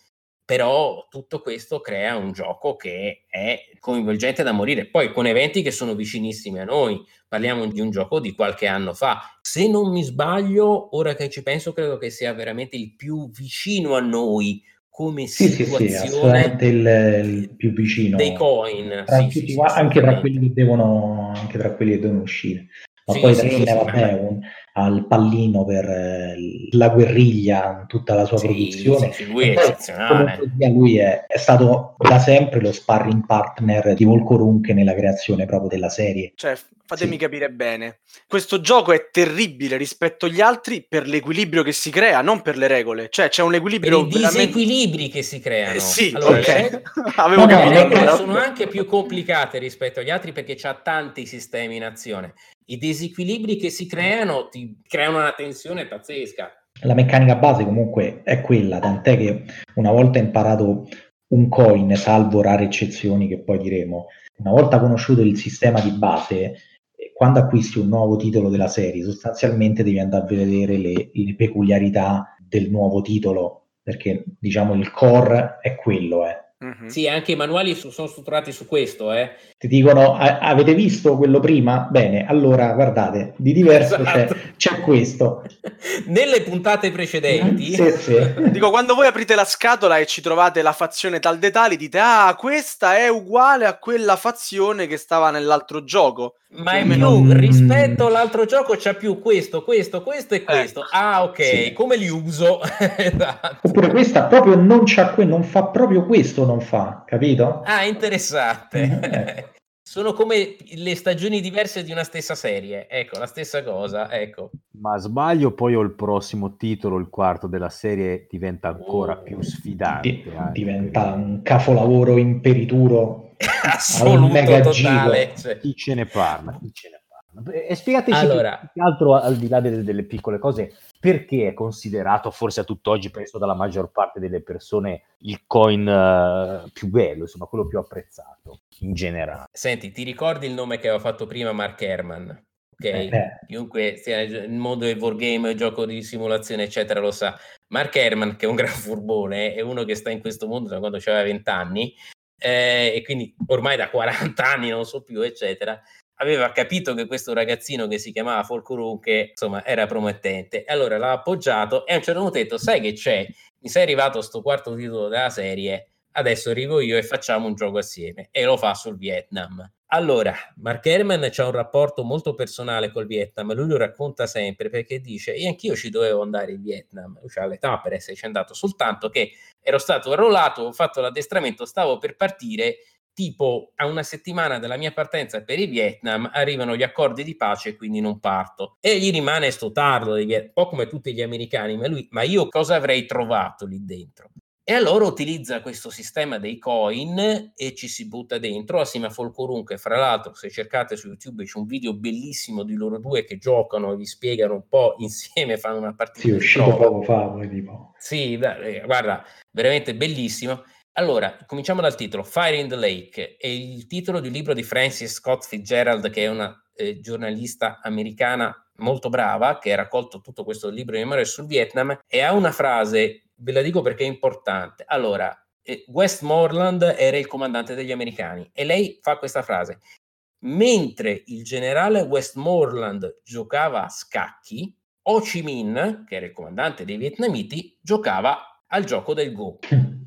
Però tutto questo crea un gioco che è coinvolgente da morire. Poi con eventi che sono vicinissimi a noi, parliamo di un gioco di qualche anno fa. Se non mi sbaglio, ora che ci penso, credo che sia veramente il più vicino a noi come sì, situazione sì, sì, il, il, più vicino dei coin tra sì, tutti, anche, tra quelli che devono, anche tra quelli che devono uscire ma poi alla fine vabbè un, al pallino per eh, la guerriglia, tutta la sua sì, produzione. Sì, lui è eccezionale. Lui è, è, stato da sempre lo sparring partner di Volko Runke nella creazione proprio della serie. Cioè, fatemi sì. capire bene, questo gioco è terribile rispetto agli altri per l'equilibrio che si crea, non per le regole. Cioè, c'è un equilibrio... Per i disequilibri che si creano. Eh, sì, allora, okay. le... Avevo no, capito. Le regole sono anche più complicate rispetto agli altri perché c'ha tanti sistemi in azione i disequilibri che si creano ti creano una tensione pazzesca. La meccanica base comunque è quella, tant'è che una volta imparato un coin, salvo rare eccezioni che poi diremo, una volta conosciuto il sistema di base, quando acquisti un nuovo titolo della serie, sostanzialmente devi andare a vedere le, le peculiarità del nuovo titolo, perché diciamo il core è quello, eh Mm-hmm. Sì, anche i manuali su, sono strutturati su questo. Eh. Ti dicono, a- avete visto quello prima? Bene, allora guardate, di diverso esatto. c'è, c'è, questo. Nelle puntate precedenti, sì, sì. dico, quando voi aprite la scatola e ci trovate la fazione tal dettagli, dite, ah, questa è uguale a quella fazione che stava nell'altro gioco. Ma in più, mm. rispetto all'altro gioco c'è più questo, questo, questo e questo. Eh, ah, ok, sì. come li uso? esatto. Oppure questa proprio non c'ha que- non fa proprio questo, non fa, capito? Ah, interessante. Eh. Sono come le stagioni diverse di una stessa serie, ecco, la stessa cosa, ecco. Ma sbaglio, poi ho il prossimo titolo, il quarto della serie, diventa ancora oh. più sfidante. Di- diventa un capolavoro imperituro assoluto totale. Cioè. Chi ce ne parla? Chi ce ne parla? E spiegateci allora, più, più altro al di là delle, delle piccole cose, perché è considerato, forse a tutt'oggi, penso dalla maggior parte delle persone, il coin uh, più bello, insomma, quello più apprezzato in generale. Senti, ti ricordi il nome che avevo fatto prima, Mark Herman? Ok, eh. chiunque sia nel mondo del wargame, gioco di simulazione, eccetera, lo sa. Mark Herman, che è un gran furbone, è uno che sta in questo mondo da quando aveva 20 anni, eh, e quindi ormai da 40 anni, non so più, eccetera, aveva capito che questo ragazzino che si chiamava Folkurun che insomma era promettente. Allora l'ha appoggiato e a un certo punto ha detto sai che c'è? Mi sei arrivato sto quarto titolo della serie adesso arrivo io e facciamo un gioco assieme. E lo fa sul Vietnam. Allora Mark Herman ha un rapporto molto personale col Vietnam lui lo racconta sempre perché dice io anch'io ci dovevo andare in Vietnam. Lui ha l'età per esserci andato soltanto che ero stato arruolato ho fatto l'addestramento stavo per partire tipo a una settimana dalla mia partenza per il Vietnam arrivano gli accordi di pace e quindi non parto. E gli rimane sto tardo, un po' come tutti gli americani, ma, lui, ma io cosa avrei trovato lì dentro? E allora utilizza questo sistema dei coin e ci si butta dentro assieme a Folcorun che fra l'altro se cercate su YouTube c'è un video bellissimo di loro due che giocano e vi spiegano un po' insieme, fanno una partita. Sì, è uscito poco fa, tipo. Sì, guarda, veramente bellissimo. Allora, cominciamo dal titolo, Fire in the Lake, è il titolo di un libro di Francis Scott Fitzgerald, che è una eh, giornalista americana molto brava, che ha raccolto tutto questo libro di memoria sul Vietnam, e ha una frase, ve la dico perché è importante. Allora, eh, Westmoreland era il comandante degli americani, e lei fa questa frase, mentre il generale Westmoreland giocava a scacchi, Ho Chi Minh, che era il comandante dei vietnamiti, giocava al gioco del Go.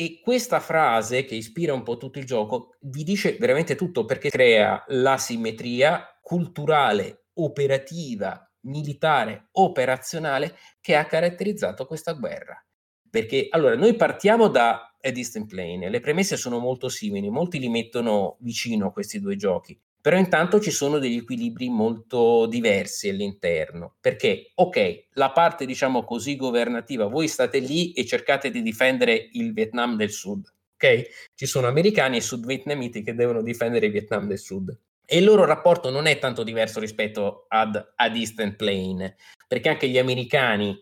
E questa frase che ispira un po' tutto il gioco vi dice veramente tutto perché crea la simmetria culturale, operativa, militare, operazionale che ha caratterizzato questa guerra. Perché allora noi partiamo da A Distant Plane, le premesse sono molto simili, molti li mettono vicino questi due giochi. Però intanto ci sono degli equilibri molto diversi all'interno, perché ok, la parte diciamo così governativa, voi state lì e cercate di difendere il Vietnam del Sud, ok? Ci sono americani e sudvietnamiti che devono difendere il Vietnam del Sud. E il loro rapporto non è tanto diverso rispetto ad, ad Eastern Plain, perché anche gli americani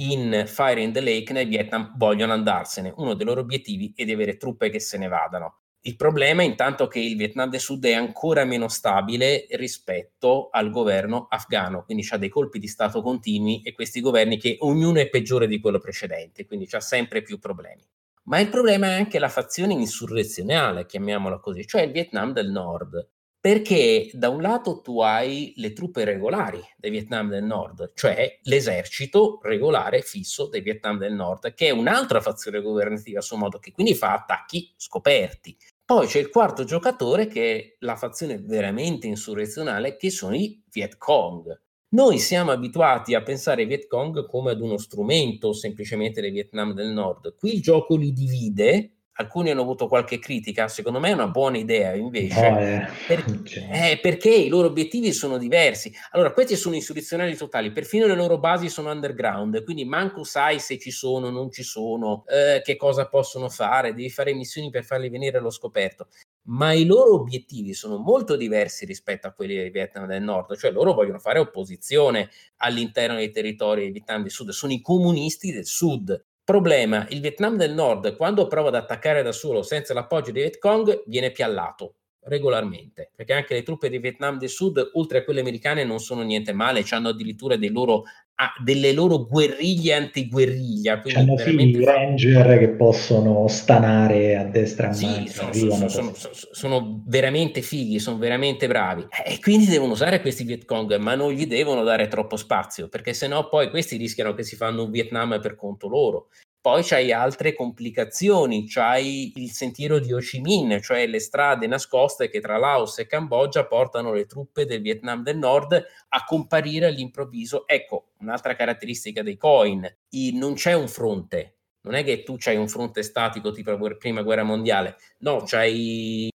in Fire in the Lake nel Vietnam vogliono andarsene. Uno dei loro obiettivi è di avere truppe che se ne vadano. Il problema è intanto che il Vietnam del Sud è ancora meno stabile rispetto al governo afghano, quindi ha dei colpi di Stato continui e questi governi che ognuno è peggiore di quello precedente, quindi ha sempre più problemi. Ma il problema è anche la fazione insurrezionale, chiamiamola così, cioè il Vietnam del Nord, perché da un lato tu hai le truppe regolari del Vietnam del Nord, cioè l'esercito regolare fisso del Vietnam del Nord, che è un'altra fazione governativa a suo modo, che quindi fa attacchi scoperti. Poi c'è il quarto giocatore che è la fazione veramente insurrezionale, che sono i Viet Cong. Noi siamo abituati a pensare ai Viet Cong come ad uno strumento semplicemente del Vietnam del Nord. Qui il gioco li divide alcuni hanno avuto qualche critica, secondo me è una buona idea invece, oh, eh. Per, eh, perché i loro obiettivi sono diversi. Allora, questi sono insurrezionali totali, perfino le loro basi sono underground, quindi manco sai se ci sono, non ci sono, eh, che cosa possono fare, devi fare missioni per farli venire allo scoperto. Ma i loro obiettivi sono molto diversi rispetto a quelli del Vietnam del Nord, cioè loro vogliono fare opposizione all'interno dei territori del Vietnam del Sud, sono i comunisti del Sud, Problema, il Vietnam del Nord quando prova ad attaccare da solo senza l'appoggio dei Viet Cong viene piallato regolarmente, perché anche le truppe di Vietnam del Sud, oltre a quelle americane, non sono niente male, hanno addirittura loro, ah, delle loro guerriglie antiguerriglia. Hanno veramente... figli ranger che possono stanare a destra e a sì, sono, sono, sono, sono, veramente fighi, sono veramente bravi. E quindi devono usare questi Viet Cong, ma non gli devono dare troppo spazio, perché sennò poi questi rischiano che si fanno un Vietnam per conto loro. Poi c'hai altre complicazioni, c'hai il sentiero di Ho Chi Minh, cioè le strade nascoste che tra Laos e Cambogia portano le truppe del Vietnam del Nord a comparire all'improvviso. Ecco, un'altra caratteristica dei coin, non c'è un fronte, non è che tu c'hai un fronte statico tipo la prima guerra mondiale, no, c'hai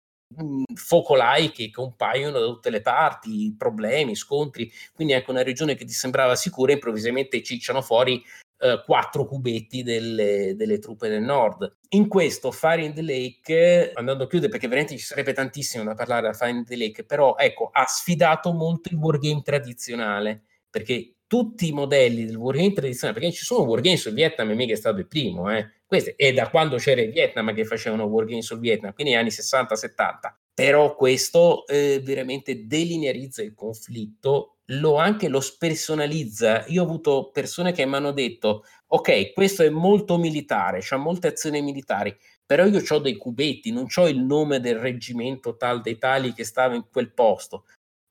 focolai che compaiono da tutte le parti, problemi, scontri, quindi anche una regione che ti sembrava sicura improvvisamente cicciano fuori eh, quattro cubetti delle, delle, truppe del nord. In questo Fire in the Lake, andando a chiudere perché veramente ci sarebbe tantissimo da parlare da Fire in the Lake, però ecco, ha sfidato molto il wargame tradizionale, perché tutti i modelli del wargame tradizionale, perché ci sono wargame sul Vietnam e mica è stato il primo, eh. Questo è da quando c'era il Vietnam che facevano wargame sul Vietnam, quindi anni 60-70. Però questo eh, veramente delinearizza il conflitto lo anche lo spersonalizza. Io ho avuto persone che mi hanno detto: Ok, questo è molto militare, c'ha molte azioni militari, però io ho dei cubetti, non ho il nome del reggimento tal dei tali che stava in quel posto.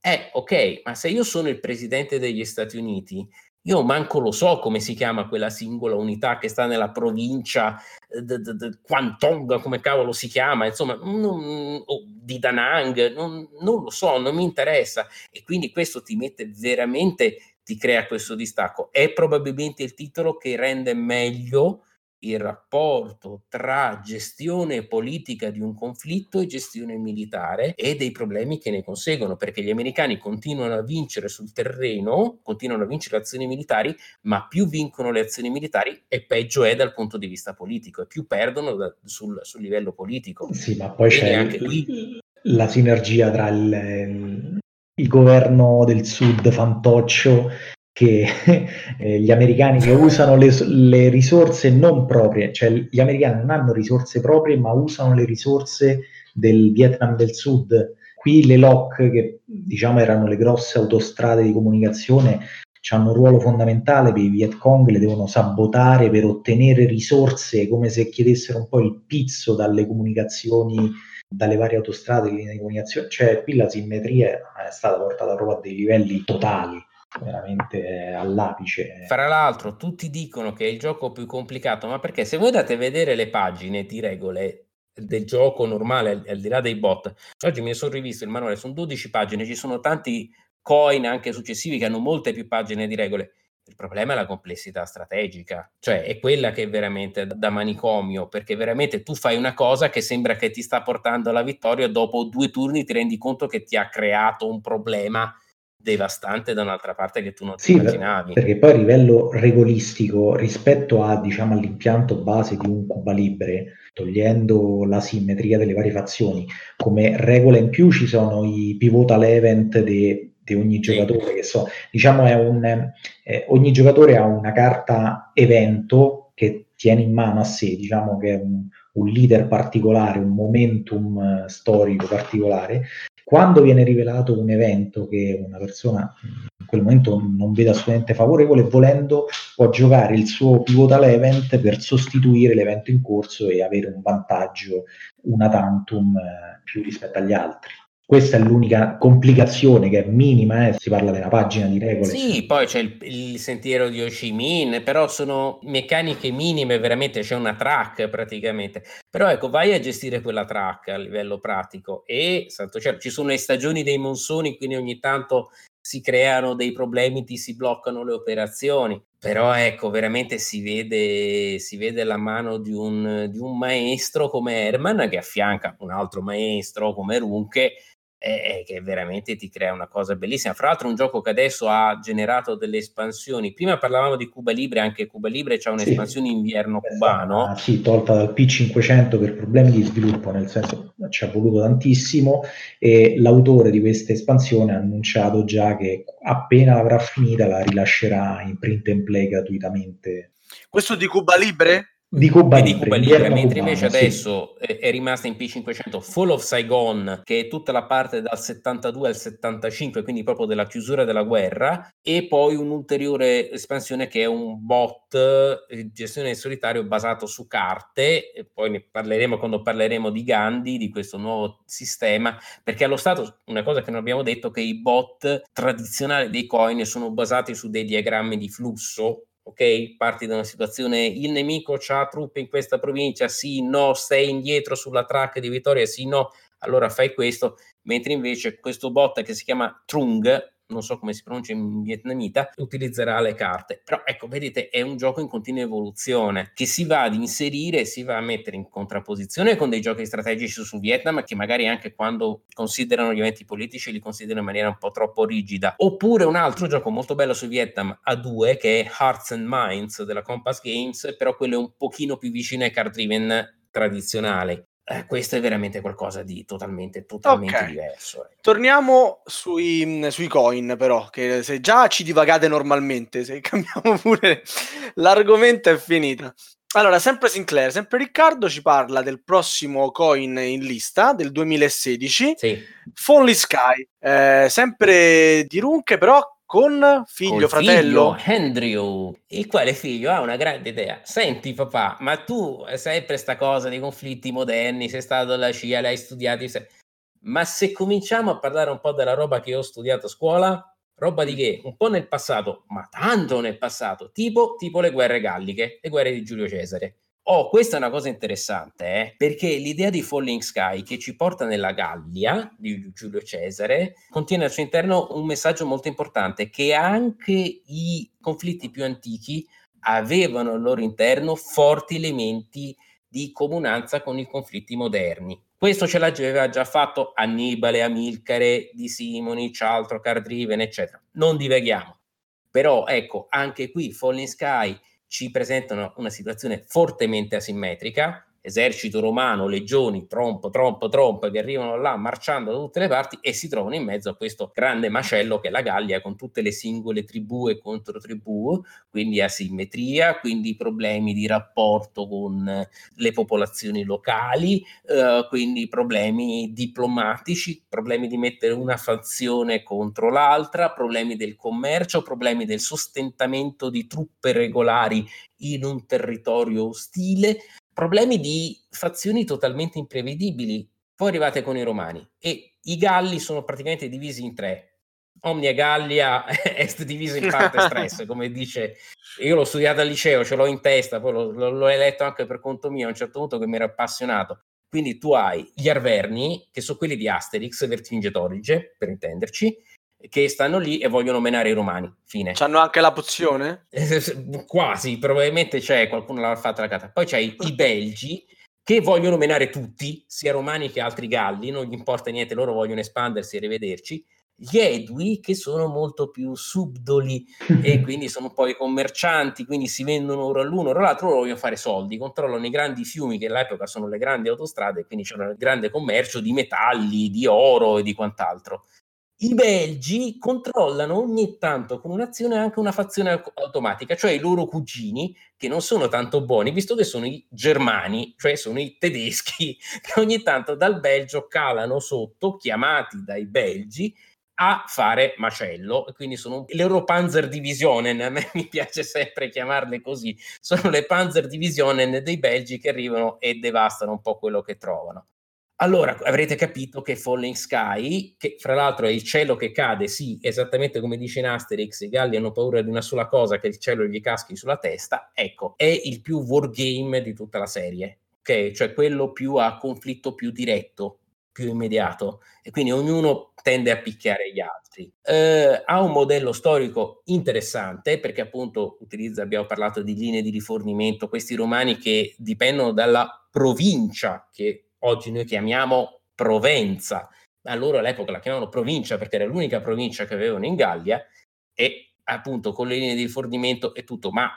Eh, ok, ma se io sono il presidente degli Stati Uniti, io manco lo so come si chiama quella singola unità che sta nella provincia eh, d- d- d- Quantong, come cavolo si chiama, insomma, non, di Danang, non, non lo so, non mi interessa. E quindi questo ti mette veramente, ti crea questo distacco. È probabilmente il titolo che rende meglio il rapporto tra gestione politica di un conflitto e gestione militare e dei problemi che ne conseguono, perché gli americani continuano a vincere sul terreno, continuano a vincere azioni militari, ma più vincono le azioni militari e peggio è dal punto di vista politico e più perdono da, sul, sul, livello politico. Sì, ma poi Quindi c'è anche qui... la sinergia tra il, il governo del sud fantoccio che eh, gli americani che usano le, le, risorse non proprie, cioè gli americani non hanno risorse proprie, ma usano le risorse del Vietnam del Sud. Qui le LOC, che diciamo erano le grosse autostrade di comunicazione, hanno un ruolo fondamentale per i Viet Cong, le devono sabotare per ottenere risorse, come se chiedessero un po' il pizzo dalle comunicazioni, dalle varie autostrade di comunicazione. Cioè qui la simmetria è stata portata proprio a dei livelli totali veramente all'apice. Fra l'altro, tutti dicono che è il gioco più complicato, ma perché se voi andate a vedere le pagine di regole del gioco normale, al di là dei bot, oggi mi sono rivisto il manuale, sono 12 pagine, ci sono tanti coin anche successivi che hanno molte più pagine di regole. Il problema è la complessità strategica, cioè è quella che è veramente da manicomio, perché veramente tu fai una cosa che sembra che ti sta portando alla vittoria, dopo due turni ti rendi conto che ti ha creato un problema devastante da un'altra parte che tu non sì, ti immaginavi. Perché poi a livello regolistico, rispetto a, diciamo, all'impianto base di un Cuba Libre, togliendo la simmetria delle varie fazioni, come regola in più ci sono i pivotal event di ogni giocatore, sì. che so, diciamo è un, eh, ogni giocatore ha una carta evento che tiene in mano a sé, diciamo che è un, un leader particolare, un momentum eh, storico particolare, quando viene rivelato un evento che una persona in quel momento non vede assolutamente favorevole, volendo può giocare il suo pivotal event per sostituire l'evento in corso e avere un vantaggio una tantum eh, più rispetto agli altri. Questa è l'unica complicazione che è minima, eh, si parla della pagina di regole. Sì, poi c'è il, il sentiero di Ho Chi Minh, però sono meccaniche minime, veramente c'è una track praticamente. Però ecco, vai a gestire quella track a livello pratico e, santo cielo, ci sono le stagioni dei monsoni, quindi ogni tanto si creano dei problemi, ti si bloccano le operazioni. Però ecco, veramente si vede, si vede la mano di un, di un maestro come Herman che affianca un altro maestro come Runke eh, che veramente ti crea una cosa bellissima. Fra l'altro, un gioco che adesso ha generato delle espansioni. Prima parlavamo di Cuba Libre, anche Cuba Libre c'è un'espansione sì. inverno cubano. Ah, sì, tolta dal P500 per problemi di sviluppo, nel senso ci ha voluto tantissimo. E l'autore di questa espansione ha annunciato già che appena l'avrà finita la rilascerà in print and play gratuitamente. Questo di Cuba Libre? Di Cuba di Cuba Libre mentre invece adesso sì. è, rimasta in P500 Fall of Saigon, che è tutta la parte dal 72 al 75, quindi proprio della chiusura della guerra, e poi un'ulteriore espansione che è un bot eh, gestione del solitario basato su carte, e poi ne parleremo quando parleremo di Gandhi, di questo nuovo sistema, perché allo stato una cosa che non abbiamo detto è che i bot tradizionali dei coin sono basati su dei diagrammi di flusso ok? Parti da una situazione, il nemico ha truppe in questa provincia, sì, no, sei indietro sulla track di vittoria, sì, no, allora fai questo, mentre invece questo bot che si chiama Trung, non so come si pronuncia in vietnamita, utilizzerà le carte. Però ecco, vedete, è un gioco in continua evoluzione che si va ad inserire, si va a mettere in contrapposizione con dei giochi strategici su Vietnam che magari anche quando considerano gli eventi politici li considerano in maniera un po' troppo rigida. Oppure un altro gioco molto bello su Vietnam a due che è Hearts and Minds della Compass Games, però quello è un pochino più vicino ai card driven tradizionali eh, questo è veramente qualcosa di totalmente, totalmente okay. diverso. Eh. Torniamo sui, sui, coin, però, che se già ci divagate normalmente, se cambiamo pure l'argomento è finita. Allora, sempre Sinclair, sempre Riccardo ci parla del prossimo coin in lista del 2016, sì. Fonly Sky, eh, sempre di Runke, però con figlio, Col fratello figlio, Andrew, il quale figlio ha una grande idea. Senti papà, ma tu hai sempre sta cosa dei conflitti moderni, sei stato alla CIA, l'hai studiato, sei... ma se cominciamo a parlare un po' della roba che ho studiato a scuola, roba di che? Un po' nel passato, ma tanto nel passato, tipo, tipo le guerre galliche, le guerre di Giulio Cesare. Oh, questa è una cosa interessante, eh? perché l'idea di Falling Sky che ci porta nella Gallia di Giulio Cesare contiene al suo interno un messaggio molto importante che anche i conflitti più antichi avevano al loro interno forti elementi di comunanza con i conflitti moderni. Questo ce l'aveva già fatto Annibale, Amilcare, Di Simoni, Cialtro, Cardriven, eccetera. Non divaghiamo. Però ecco, anche qui Falling Sky ci presentano una situazione fortemente asimmetrica esercito romano, legioni, trompo, trompo, trompo, che arrivano là marciando da tutte le parti e si trovano in mezzo a questo grande macello che è la Gallia con tutte le singole tribù e controtribù, quindi asimmetria, quindi problemi di rapporto con le popolazioni locali, eh, quindi problemi diplomatici, problemi di mettere una fazione contro l'altra, problemi del commercio, problemi del sostentamento di truppe regolari in un territorio ostile, problemi di fazioni totalmente imprevedibili. Poi arrivate con i romani e i Galli sono praticamente divisi in tre. Omnia Gallia est divisa in parte stress, come dice. Io l'ho studiato al liceo, ce l'ho in testa, poi l'ho, l'ho letto anche per conto mio a un certo punto che mi ero appassionato. Quindi tu hai gli Arverni, che sono quelli di Asterix, Vercingetorige, per intenderci, che stanno lì e vogliono menare i romani. Fine. C'hanno anche la pozione? Quasi, probabilmente c'è, qualcuno l'ha fatta la carta. Poi c'hai i belgi che vogliono menare tutti, sia romani che altri galli, non gli importa niente, loro vogliono espandersi e rivederci. gli Edui che sono molto più subdoli e quindi sono poi commercianti, quindi si vendono ora l'uno, ora l'altro, loro vogliono fare soldi, controllano i grandi fiumi che all'epoca sono le grandi autostrade, quindi c'è un grande commercio di metalli, di oro e di quant'altro. I belgi controllano ogni tanto con un'azione anche una fazione automatica, cioè i loro cugini che non sono tanto buoni, visto che sono i germani, cioè sono i tedeschi, che ogni tanto dal Belgio calano sotto, chiamati dai belgi, a fare macello, quindi sono l'Europanzer Divisionen, a me mi piace sempre chiamarle così, sono le Panzer Divisionen dei belgi che arrivano e devastano un po' quello che trovano. Allora avrete capito che Falling Sky, che fra l'altro è il cielo che cade, sì, esattamente come dice in Asterix, i galli hanno paura di una sola cosa, che il cielo gli caschi sulla testa, ecco, è il più wargame di tutta la serie, ok? Cioè quello più a conflitto più diretto, più immediato, e quindi ognuno tende a picchiare gli altri. Eh, ha un modello storico interessante perché appunto utilizza, abbiamo parlato di linee di rifornimento, questi romani che dipendono dalla provincia che oggi noi chiamiamo Provenza, ma loro all'epoca la chiamavano provincia perché era l'unica provincia che avevano in Gallia e appunto con le linee di rifornimento e tutto, ma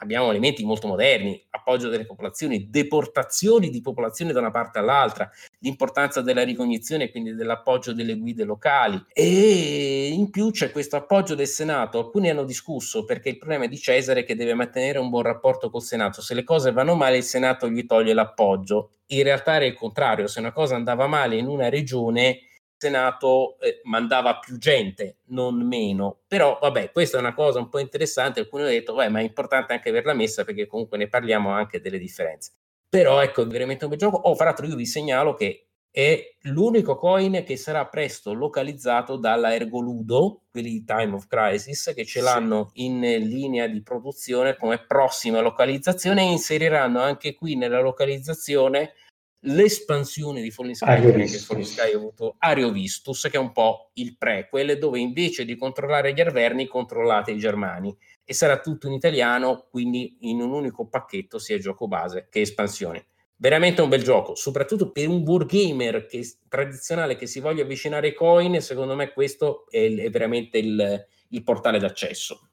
abbiamo elementi molto moderni, appoggio delle popolazioni, deportazioni di popolazioni da una parte all'altra, l'importanza della ricognizione e quindi dell'appoggio delle guide locali. E in più c'è questo appoggio del Senato, alcuni hanno discusso perché il problema di Cesare è che deve mantenere un buon rapporto col Senato, se le cose vanno male il Senato gli toglie l'appoggio, in realtà era il contrario, se una cosa andava male in una regione Senato eh, mandava più gente, non meno. Però, vabbè, questa è una cosa un po' interessante. Alcuni hanno detto, ma è importante anche averla messa perché comunque ne parliamo anche delle differenze. Però, ecco, veramente un bel gioco. Oh, fra l'altro, io vi segnalo che è l'unico coin che sarà presto localizzato dalla Ergoludo, quelli di Time of Crisis, che ce l'hanno sì. in linea di produzione come prossima localizzazione e inseriranno anche qui nella localizzazione l'espansione di Falling Sky, che Falling Sky ha avuto Ariovistus, che è un po' il prequel, dove invece di controllare gli arverni controllate i germani. E sarà tutto in italiano, quindi in un unico pacchetto, sia gioco base che espansione. Veramente un bel gioco, soprattutto per un wargamer che, tradizionale che si voglia avvicinare ai coin, secondo me questo è, è veramente il, il portale d'accesso.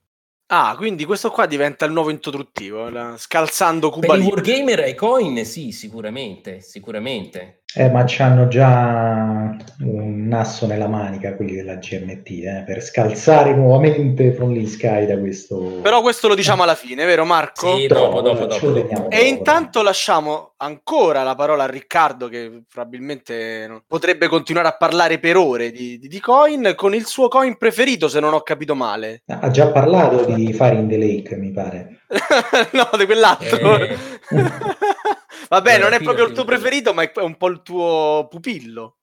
Ah, quindi questo qua diventa il nuovo introduttivo, la... scalzando Cuba Per il wargamer ai coin, sì, sicuramente, sicuramente. Eh, ma c'hanno già un nasso nella manica quelli della GMT eh, per scalzare nuovamente From Sky da questo. Però questo lo diciamo alla fine, vero Marco? Sì, dopo, dopo, dopo. dopo. E intanto lasciamo ancora la parola a Riccardo, che probabilmente potrebbe continuare a parlare per ore di, di, di coin, con il suo coin preferito, se non ho capito male. Ha già parlato di Fire in the Lake, mi pare. no, di quell'altro. Eh. Vabbè, allora, non è proprio il tuo preferito, ma è un po' il tuo pupillo.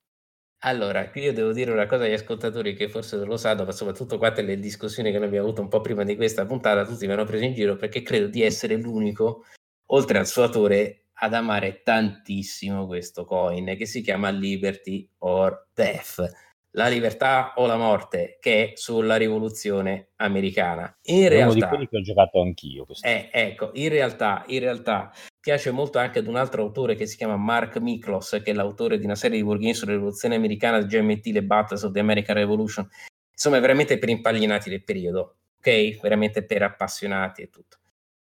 Allora, qui io devo dire una cosa agli ascoltatori che forse non lo sanno, ma soprattutto qua le discussioni che noi abbiamo avuto un po' prima di questa puntata, tutti mi hanno preso in giro perché credo di essere l'unico, oltre al suo autore, ad amare tantissimo questo coin che si chiama Liberty or Death la libertà o la morte, che è sulla rivoluzione americana. In è realtà, uno di quelli che ho giocato anch'io. Eh, ecco, in realtà, in realtà piace molto anche ad un altro autore che si chiama Mark Miklos, che è l'autore di una serie di wargame sulla rivoluzione americana, GMT, le Battles of the American Revolution. Insomma, è veramente per impallinati del periodo, ok? Veramente per appassionati e tutto.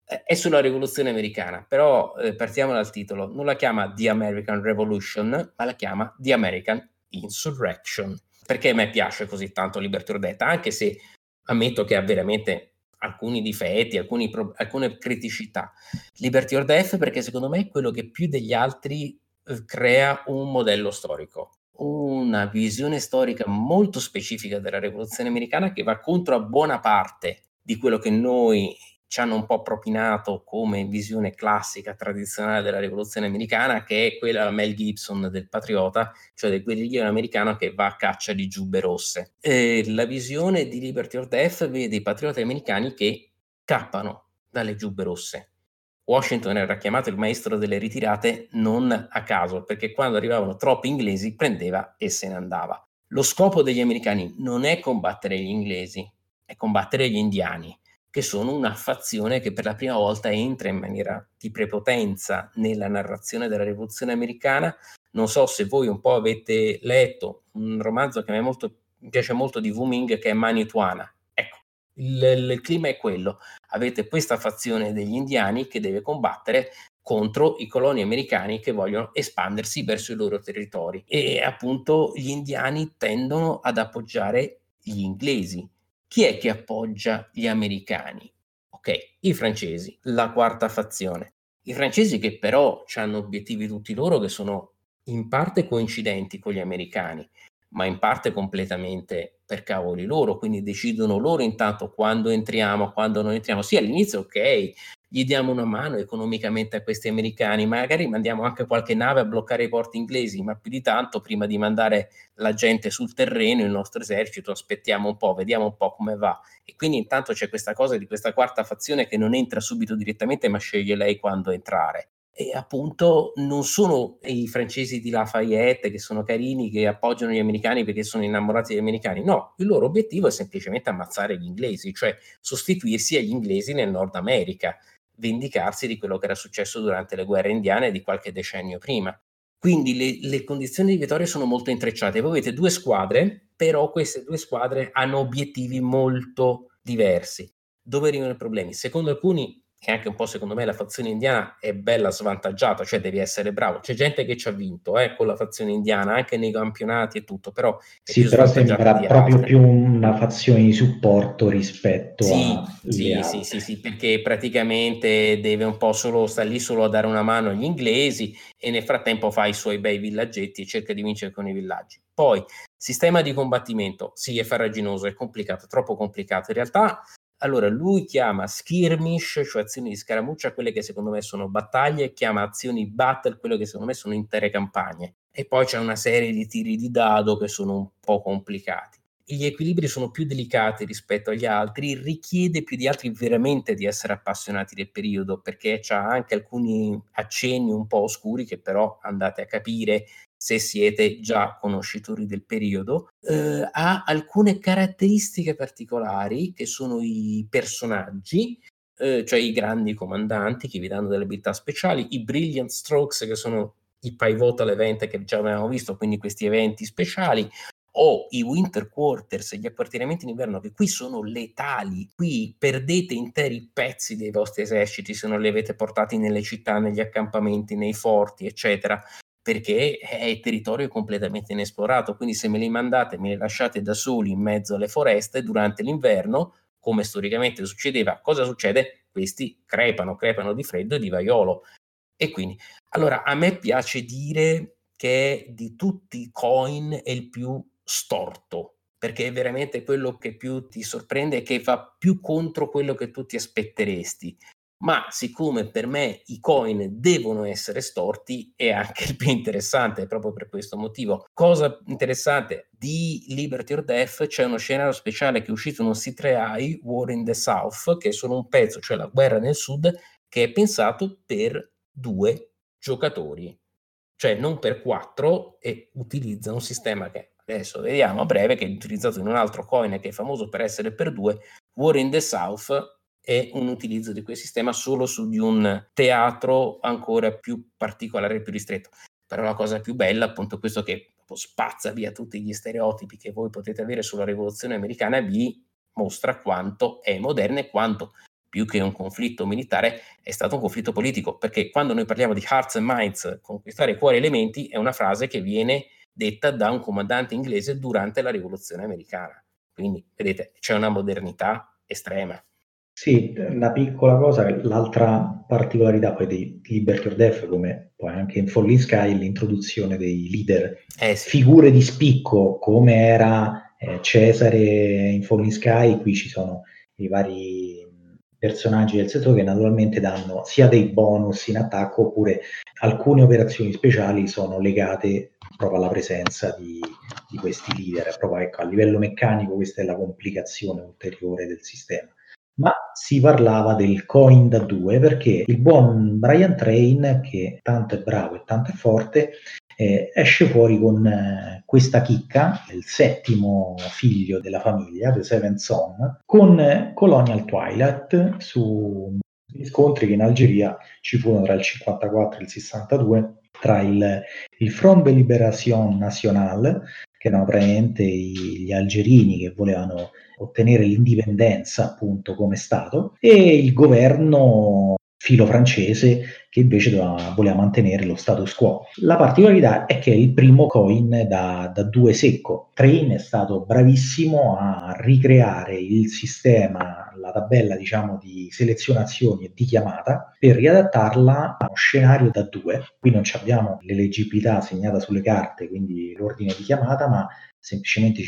Eh, è sulla rivoluzione americana, però eh, partiamo dal titolo. Non la chiama The American Revolution, ma la chiama The American Insurrection perché a me piace così tanto Liberty Ordetta, anche se ammetto che ha veramente alcuni difetti, alcuni pro- alcune criticità. Liberty or Death perché secondo me è quello che più degli altri eh, crea un modello storico, una visione storica molto specifica della rivoluzione americana che va contro a buona parte di quello che noi ci hanno un po' propinato come visione classica, tradizionale della rivoluzione americana, che è quella Mel Gibson del patriota, cioè del guerrigliero americano che va a caccia di giubbe rosse. E la visione di Liberty or Death vede i patrioti americani che cappano dalle giubbe rosse. Washington era chiamato il maestro delle ritirate non a caso, perché quando arrivavano troppi inglesi prendeva e se ne andava. Lo scopo degli americani non è combattere gli inglesi, è combattere gli indiani che sono una fazione che per la prima volta entra in maniera di prepotenza nella narrazione della rivoluzione americana, Non so se voi un po' avete letto un romanzo che a me molto, piace molto di Wu Ming che è Manituana. Ecco, il, il clima è quello. Avete questa fazione degli indiani che deve combattere contro i coloni americani che vogliono espandersi verso i loro territori e appunto gli indiani tendono ad appoggiare gli inglesi. Chi è che appoggia gli americani? Ok, i francesi, la quarta fazione. I francesi che però hanno obiettivi tutti loro che sono in parte coincidenti con gli americani, ma in parte completamente per cavoli loro, quindi decidono loro intanto quando entriamo, quando non entriamo. Sì, all'inizio ok, gli diamo una mano economicamente a questi americani, magari mandiamo anche qualche nave a bloccare i porti inglesi, ma più di tanto prima di mandare la gente sul terreno, il nostro esercito, aspettiamo un po', vediamo un po' come va. E quindi intanto c'è questa cosa di questa quarta fazione che non entra subito direttamente, ma sceglie lei quando entrare. E appunto non sono i francesi di Lafayette che sono carini, che appoggiano gli americani perché sono innamorati degli americani. No, il loro obiettivo è semplicemente ammazzare gli inglesi, cioè sostituirsi agli inglesi nel Nord America vendicarsi di quello che era successo durante le guerre indiane di qualche decennio prima. Quindi le, le condizioni di vittoria sono molto intrecciate. Voi avete due squadre, però queste due squadre hanno obiettivi molto diversi. Dove arrivano i problemi? Secondo alcuni che anche un po' secondo me la fazione indiana è bella svantaggiata, cioè devi essere bravo. C'è gente che ci ha vinto eh, con la fazione indiana, anche nei campionati e tutto, però... Sì, però sembra proprio altre. più una fazione di supporto rispetto sì, a... Sì, sì, sì, sì, perché praticamente deve un po' solo, sta lì solo a dare una mano agli inglesi e nel frattempo fa i suoi bei villaggetti e cerca di vincere con i villaggi. Poi, sistema di combattimento, sì, è farraginoso, è complicato, troppo complicato. In realtà allora, lui chiama skirmish, cioè azioni di scaramuccia, quelle che secondo me sono battaglie, chiama azioni battle, quelle che secondo me sono intere campagne. E poi c'è una serie di tiri di dado che sono un po' complicati. Gli equilibri sono più delicati rispetto agli altri, richiede più di altri veramente di essere appassionati del periodo, perché c'ha anche alcuni accenni un po' oscuri che però andate a capire se siete già conoscitori del periodo, eh, ha alcune caratteristiche particolari che sono i personaggi, eh, cioè i grandi comandanti che vi danno delle abilità speciali, i brilliant strokes che sono i pivotal event che già avevamo visto, quindi questi eventi speciali, o i winter quarters, gli appartenimenti in inverno, che qui sono letali, qui perdete interi pezzi dei vostri eserciti se non li avete portati nelle città, negli accampamenti, nei forti, eccetera perché è territorio completamente inesplorato. Quindi se me li mandate, me li lasciate da soli in mezzo alle foreste durante l'inverno, come storicamente succedeva, cosa succede? Questi crepano, crepano di freddo e di vaiolo. E quindi, allora, a me piace dire che di tutti i coin è il più storto, perché è veramente quello che più ti sorprende e che va più contro quello che tu ti aspetteresti ma siccome per me i coin devono essere storti è anche il più interessante proprio per questo motivo. Cosa interessante di Liberty or Death c'è uno scenario speciale che è uscito in un C3i, War in the South, che è solo un pezzo, cioè la guerra nel sud, che è pensato per due giocatori, cioè non per quattro e utilizza un sistema che adesso vediamo a breve che è utilizzato in un altro coin che è famoso per essere per due, War in the South è un utilizzo di quel sistema solo su di un teatro ancora più particolare e più ristretto. Però la cosa più bella, appunto, questo che spazza via tutti gli stereotipi che voi potete avere sulla rivoluzione americana, vi mostra quanto è moderna e quanto più che un conflitto militare è stato un conflitto politico, perché quando noi parliamo di hearts and minds, conquistare cuori e elementi, è una frase che viene detta da un comandante inglese durante la rivoluzione americana. Quindi, vedete, c'è una modernità estrema. Sì, una piccola cosa, l'altra particolarità poi di Liberty or Death, come poi anche in Falling Sky, l'introduzione dei leader, eh sì. figure di spicco come era eh, Cesare in Falling Sky, qui ci sono i vari personaggi del settore che naturalmente danno sia dei bonus in attacco oppure alcune operazioni speciali sono legate proprio alla presenza di, di questi leader, proprio ecco, a livello meccanico questa è la complicazione ulteriore del sistema ma si parlava del coin da due perché il buon Brian Train, che tanto è bravo e tanto è forte, eh, esce fuori con eh, questa chicca, il settimo figlio della famiglia, The Seven Son, con eh, Colonial Twilight. Su scontri che in Algeria ci furono tra il 54 e il 62 tra il, il Front de Libération Nationale, che erano praticamente gli algerini che volevano ottenere l'indipendenza appunto come Stato, e il governo filo francese che invece doveva, voleva mantenere lo status quo. La particolarità è che è il primo coin da, da due secco. Train è stato bravissimo a ricreare il sistema, la tabella diciamo di selezionazioni e di chiamata per riadattarla a uno scenario da due. Qui non abbiamo l'eleggibilità segnata sulle carte, quindi l'ordine di chiamata, ma semplicemente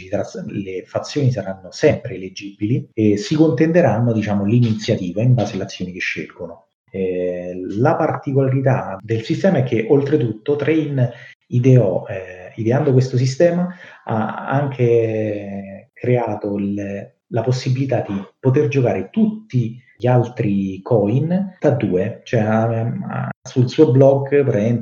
le fazioni saranno sempre eleggibili e si contenderanno diciamo, l'iniziativa in base alle azioni che scelgono. Eh, la particolarità del sistema è che oltretutto Train ideò, eh, ideando questo sistema, ha anche creato il, la possibilità di poter giocare tutti gli altri coin da due, cioè ha, sul suo blog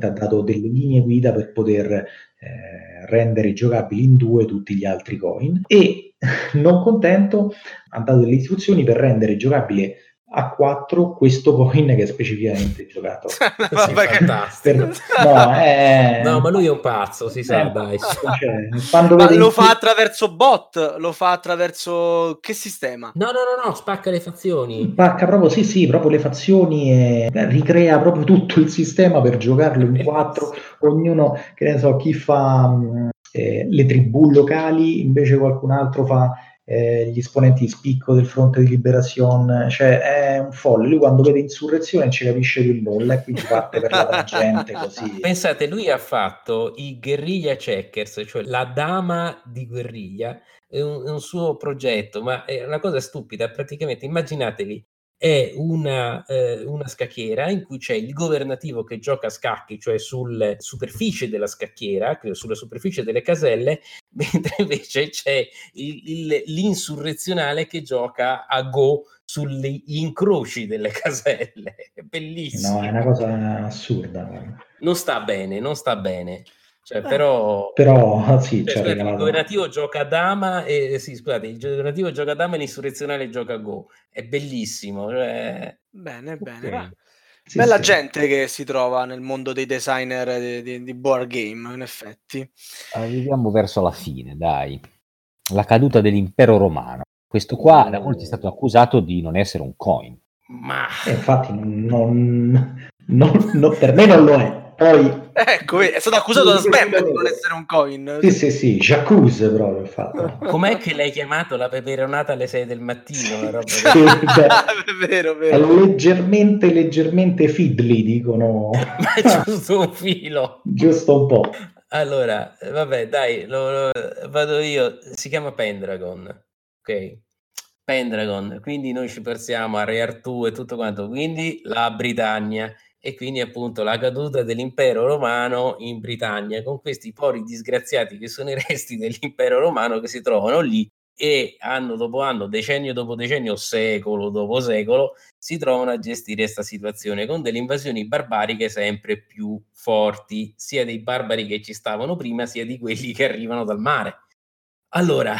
ha dato delle linee guida per poter eh, rendere giocabili in due tutti gli altri coin e non contento ha dato delle istruzioni per rendere giocabile a 4 questo coin che è specificamente giocato. Vabbè, fantastico. Per, no, è... no, ma lui è un pazzo, si sa, eh, dai. Cioè, ma lo fa attraverso bot, lo fa attraverso che sistema? No, no, no, no, spacca le fazioni. Spacca proprio, sì, sì, proprio le fazioni e ricrea proprio tutto il sistema per giocarlo in 4, ognuno, che ne so, chi fa mm, eh, le tribù locali, invece qualcun altro fa eh, gli esponenti di spicco del fronte di liberazione, cioè è un folle. Lui quando vede insurrezione non ci capisce più nulla e quindi parte per la tangente così. Pensate, lui ha fatto i guerriglia checkers, cioè la dama di guerriglia, è un, è un suo progetto, ma è una cosa stupida. Praticamente immaginatevi è una, eh, una, scacchiera in cui c'è il governativo che gioca a scacchi, cioè sulla superficie della scacchiera, sulla superficie delle caselle, mentre invece c'è il, il, l'insurrezionale che gioca a go sugli incroci delle caselle. È bellissimo. No, è una cosa assurda. Non sta bene, non sta bene. Cioè, però, però sì, cioè, scusate, il governativo gioca a dama e sì, scusate, il governativo gioca a dama e l'insurrezionale gioca a go. È bellissimo. Cioè... Bene, bene. Okay. Sì, Bella sì. gente che si trova nel mondo dei designer di, di, di board game, in effetti. Arriviamo verso la fine, dai. La caduta dell'impero romano. Questo qua da molti è stato accusato di non essere un coin. Ma eh, infatti, non, non, non, per me non lo è. Poi Ecco, è stato accusato da spam di non essere un coin. Sì, sì, sì, Jacuzzi proprio, infatti. Com'è che l'hai chiamato la peperonata alle 6 del mattino? Una roba sì, beh, è vero, vero. È leggermente, leggermente fiddly, dicono. Ma giusto un filo. Giusto un po'. Allora, vabbè, dai, lo, lo, vado io. Si chiama Pendragon, ok? Pendragon, quindi noi ci pensiamo a Re Artù e tutto quanto, quindi la Britannia e quindi appunto la caduta dell'impero romano in Britannia, con questi pori disgraziati che sono i resti dell'impero romano che si trovano lì e anno dopo anno, decennio dopo decennio, secolo dopo secolo, si trovano a gestire questa situazione con delle invasioni barbariche sempre più forti, sia dei barbari che ci stavano prima, sia di quelli che arrivano dal mare. Allora,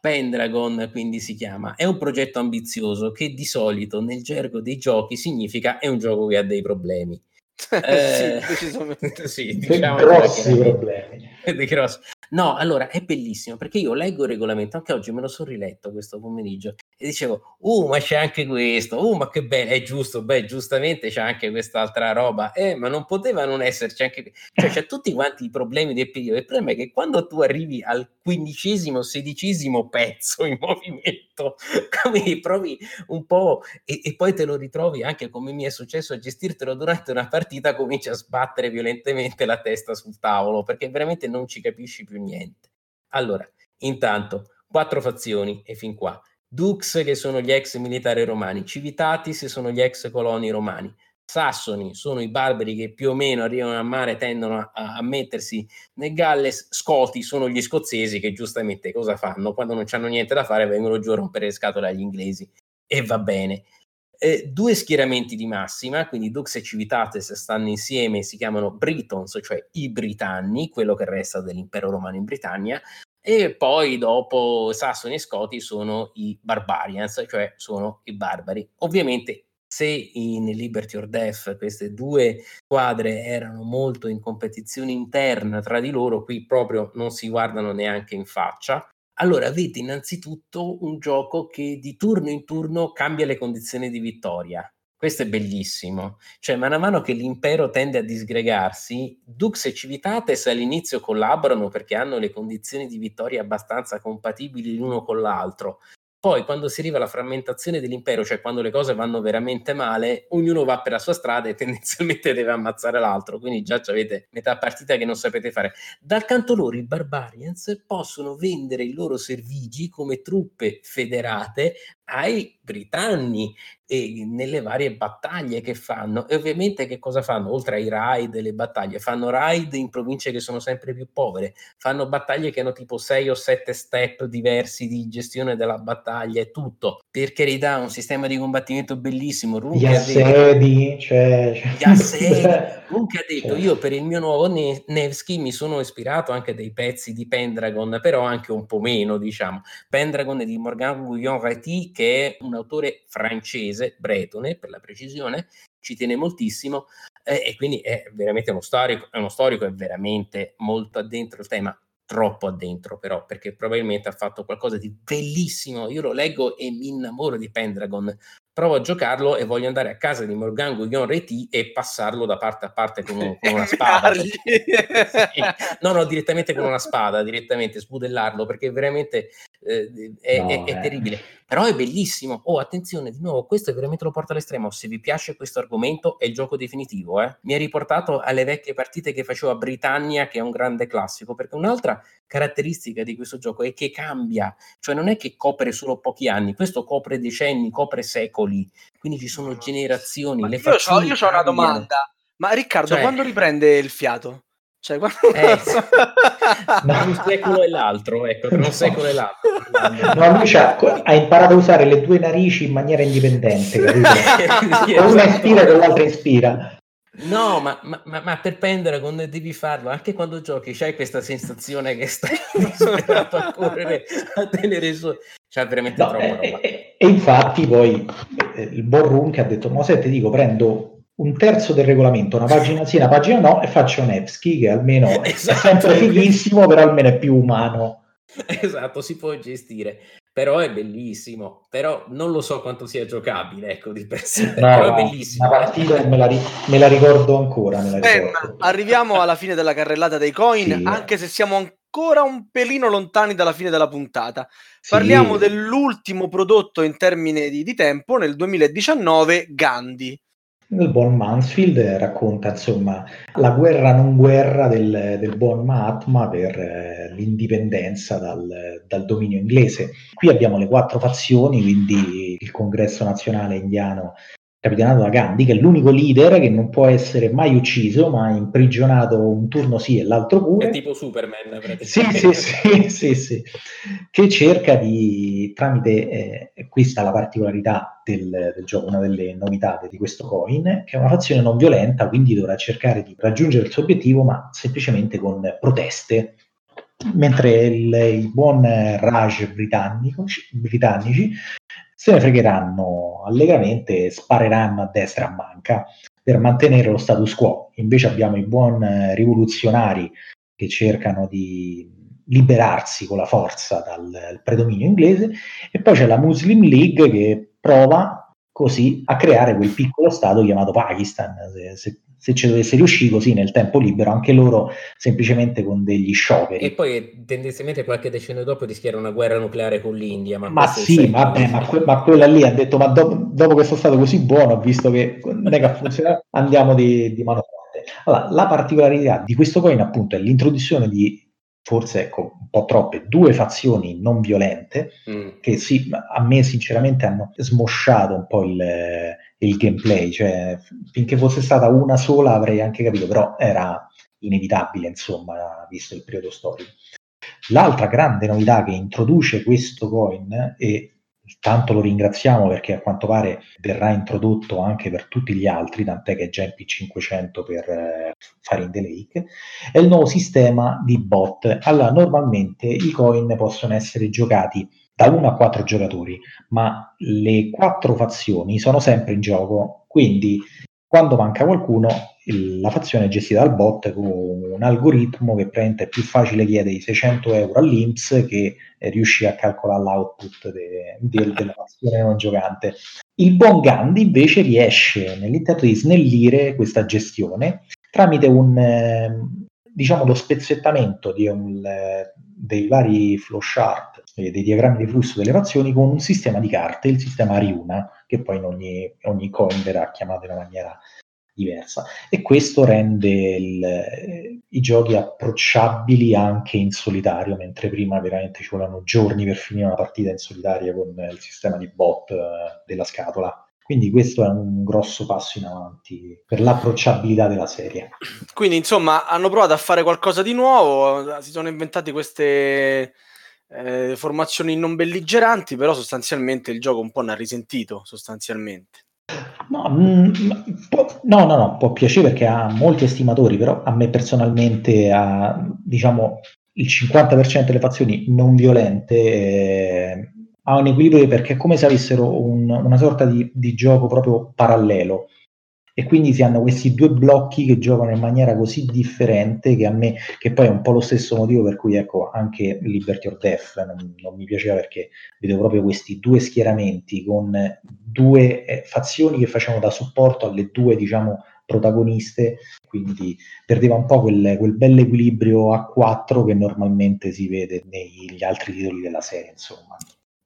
Pendragon quindi si chiama, è un progetto ambizioso che di solito nel gergo dei giochi significa è un gioco che ha dei problemi. eh, sì, decisamente. sì, diciamo grossi problemi. No, allora è bellissimo perché io leggo il regolamento, anche oggi me lo sono riletto questo pomeriggio e dicevo, uh, ma c'è anche questo, uh, ma che bello, è giusto, beh, giustamente c'è anche quest'altra roba, eh, ma non poteva non esserci anche, cioè c'è tutti quanti i problemi del periodo, il problema è che quando tu arrivi al quindicesimo, sedicesimo pezzo in movimento, come provi un po' e, e poi te lo ritrovi anche come mi è successo a gestirtelo durante una partita, cominci a sbattere violentemente la testa sul tavolo perché veramente non ci capisci più niente. Allora, intanto, quattro fazioni e fin qua. Dux, che sono gli ex militari romani, Civitatis sono gli ex coloni romani, Sassoni sono i barbari che più o meno arrivano a mare, tendono a, a, mettersi nel Galles, Scoti sono gli scozzesi che giustamente cosa fanno? Quando non hanno niente da fare vengono giù a rompere le scatole agli inglesi e va bene. Eh, due schieramenti di massima, quindi Dux e Civitates stanno insieme, si chiamano Britons, cioè i Britanni, quello che resta dell'impero romano in Britannia, e poi dopo Sassoni e Scoti sono i Barbarians, cioè sono i barbari. Ovviamente se in Liberty or Death queste due squadre erano molto in competizione interna tra di loro, qui proprio non si guardano neanche in faccia. Allora avete innanzitutto un gioco che di turno in turno cambia le condizioni di vittoria. Questo è bellissimo. Cioè, man mano che l'impero tende a disgregarsi, Dux e Civitates all'inizio collaborano perché hanno le condizioni di vittoria abbastanza compatibili l'uno con l'altro. Poi, quando si arriva alla frammentazione dell'impero, cioè quando le cose vanno veramente male, ognuno va per la sua strada e tendenzialmente deve ammazzare l'altro. Quindi già avete metà partita che non sapete fare. Dal canto loro, i Barbarians possono vendere i loro servigi come truppe federate ai britanni e nelle varie battaglie che fanno. E ovviamente che cosa fanno? Oltre ai raid e le battaglie, fanno raid in province che sono sempre più povere, fanno battaglie che hanno tipo 6 o 7 step diversi di gestione della battaglia e tutto. Per carità, un sistema di combattimento bellissimo. Runke gli assedi, cioè... Gli assedi. Ha detto, cioè. io per il mio nuovo ne- Nevsky mi sono ispirato anche dei pezzi di Pendragon, però anche un po' meno, diciamo. Pendragon di Morgan Guillaume Reti, che è un autore francese, bretone per la precisione, ci tiene moltissimo eh, e quindi è veramente uno storico, è uno storico, è veramente molto addentro il tema, troppo addentro però, perché probabilmente ha fatto qualcosa di bellissimo. Io lo leggo e mi innamoro di Pendragon, provo a giocarlo e voglio andare a casa di Morgan Guillon Reti e passarlo da parte a parte con, un, con una spada. sì. No, no, direttamente con una spada, direttamente sbudellarlo perché veramente eh, è, no, è, è, terribile. Però è bellissimo. Oh, attenzione, di nuovo, questo veramente lo porta all'estremo. Se vi piace questo argomento, è il gioco definitivo. Eh? Mi ha riportato alle vecchie partite che facevo a Britannia, che è un grande classico, perché un'altra caratteristica di questo gioco è che cambia, cioè non è che copre solo pochi anni, questo copre decenni, copre secoli, quindi ci sono generazioni. le io, ho, io ho una domanda, ma Riccardo, cioè, quando riprende il fiato? Cioè, quando... eh, tra un secolo e l'altro, ecco, tra un secolo e l'altro. No, lui ha imparato a usare le due narici in maniera indipendente, capito? sì, esatto. Una ispira e l'altra ispira. No, ma, ma, ma, per Pendragon devi farlo anche quando giochi, c'hai questa sensazione che stai disperato a correre a tenere su. C'è veramente no, troppa roba. E, e, infatti poi eh, il buon che ha detto, ma se ti dico, prendo un terzo del regolamento, una pagina sì, una pagina no, e faccio un Nevsky che almeno esatto. è sempre fighissimo, però almeno è più umano. Esatto, si può gestire però è bellissimo. Però non lo so quanto sia giocabile, ecco, di per sé. No, però è bellissimo. La partita me la, ri- me la ricordo ancora. Me la ricordo. Eh, arriviamo alla fine della carrellata dei coin, sì. anche se siamo ancora un pelino lontani dalla fine della puntata. Sì. Parliamo dell'ultimo prodotto in termini di, di tempo, nel 2019, Gandhi. Il buon Mansfield racconta insomma la guerra non guerra del, del buon Mahatma per eh, l'indipendenza dal, dal, dominio inglese. Qui abbiamo le quattro fazioni, quindi il congresso nazionale indiano capitanato da Gandhi, che è l'unico leader che non può essere mai ucciso, ma imprigionato un turno sì e l'altro pure. È tipo Superman, praticamente. Sì, sì, sì, sì, sì, che cerca di, tramite, eh, questa è la particolarità del, del, gioco, una delle novità di questo coin, che è una fazione non violenta, quindi dovrà cercare di raggiungere il suo obiettivo, ma semplicemente con proteste mentre il, il, buon Raj britannici se ne fregheranno allegramente e spareranno a destra a manca per mantenere lo status quo. Invece abbiamo i buoni eh, rivoluzionari che cercano di liberarsi con la forza dal predominio inglese e poi c'è la Muslim League che prova così a creare quel piccolo stato chiamato Pakistan. Se, se se ci dovesse riuscire così nel tempo libero, anche loro semplicemente con degli scioperi. E poi tendenzialmente qualche decennio dopo rischiare una guerra nucleare con l'India. Ma, ma sì, vabbè, ma, que- ma, quella lì ha detto, ma do- dopo che sono stato così buono, visto che non è che ha funzionato, andiamo di, di mano forte. Allora, la particolarità di questo coin appunto è l'introduzione di forse ecco, un po' troppe, due fazioni non violente mm. che sì, a me sinceramente hanno smosciato un po' il, il gameplay, cioè finché fosse stata una sola avrei anche capito, però era inevitabile, insomma, visto il periodo storico. L'altra grande novità che introduce questo coin, e tanto lo ringraziamo perché a quanto pare verrà introdotto anche per tutti gli altri, tant'è che è già in P500 per eh, fare in the lake, è il nuovo sistema di bot. Allora, normalmente i coin possono essere giocati da 1 a 4 giocatori, ma le quattro fazioni sono sempre in gioco, quindi quando manca qualcuno la fazione è gestita dal bot con un algoritmo che è più facile chiedere i 600 euro all'Inps che eh, riuscire a calcolare l'output de, de, della fazione non giocante. Il buon Gandhi invece riesce nell'interno di snellire questa gestione tramite un, eh, diciamo, lo spezzettamento un, eh, dei vari flowchart e dei diagrammi di flusso delle fazioni con un sistema di carte, il sistema Ariuna, che poi in ogni, ogni coin verrà chiamato in una maniera diversa e questo rende il, eh, i giochi approcciabili anche in solitario, mentre prima veramente ci volevano giorni per finire una partita in solitaria con il sistema di bot eh, della scatola. Quindi questo è un grosso passo in avanti per l'approcciabilità della serie. Quindi insomma hanno provato a fare qualcosa di nuovo, si sono inventati queste eh, formazioni non belligeranti, però sostanzialmente il gioco un po' ne ha risentito, sostanzialmente. No, mh, mm, può, no, no, no, può piacere perché ha molti estimatori, però a me personalmente ha, diciamo, il 50% delle fazioni non violente eh, ha un equilibrio perché è come se avessero un, una sorta di, di, gioco proprio parallelo e quindi si hanno questi due blocchi che giocano in maniera così differente che a me, che poi è un po' lo stesso motivo per cui ecco anche Liberty or Death non, non mi piaceva perché vedo proprio questi due schieramenti con due eh, fazioni che facevano da supporto alle due diciamo protagoniste, quindi perdeva un po' quel, quel bel equilibrio a quattro che normalmente si vede negli altri titoli della serie, insomma.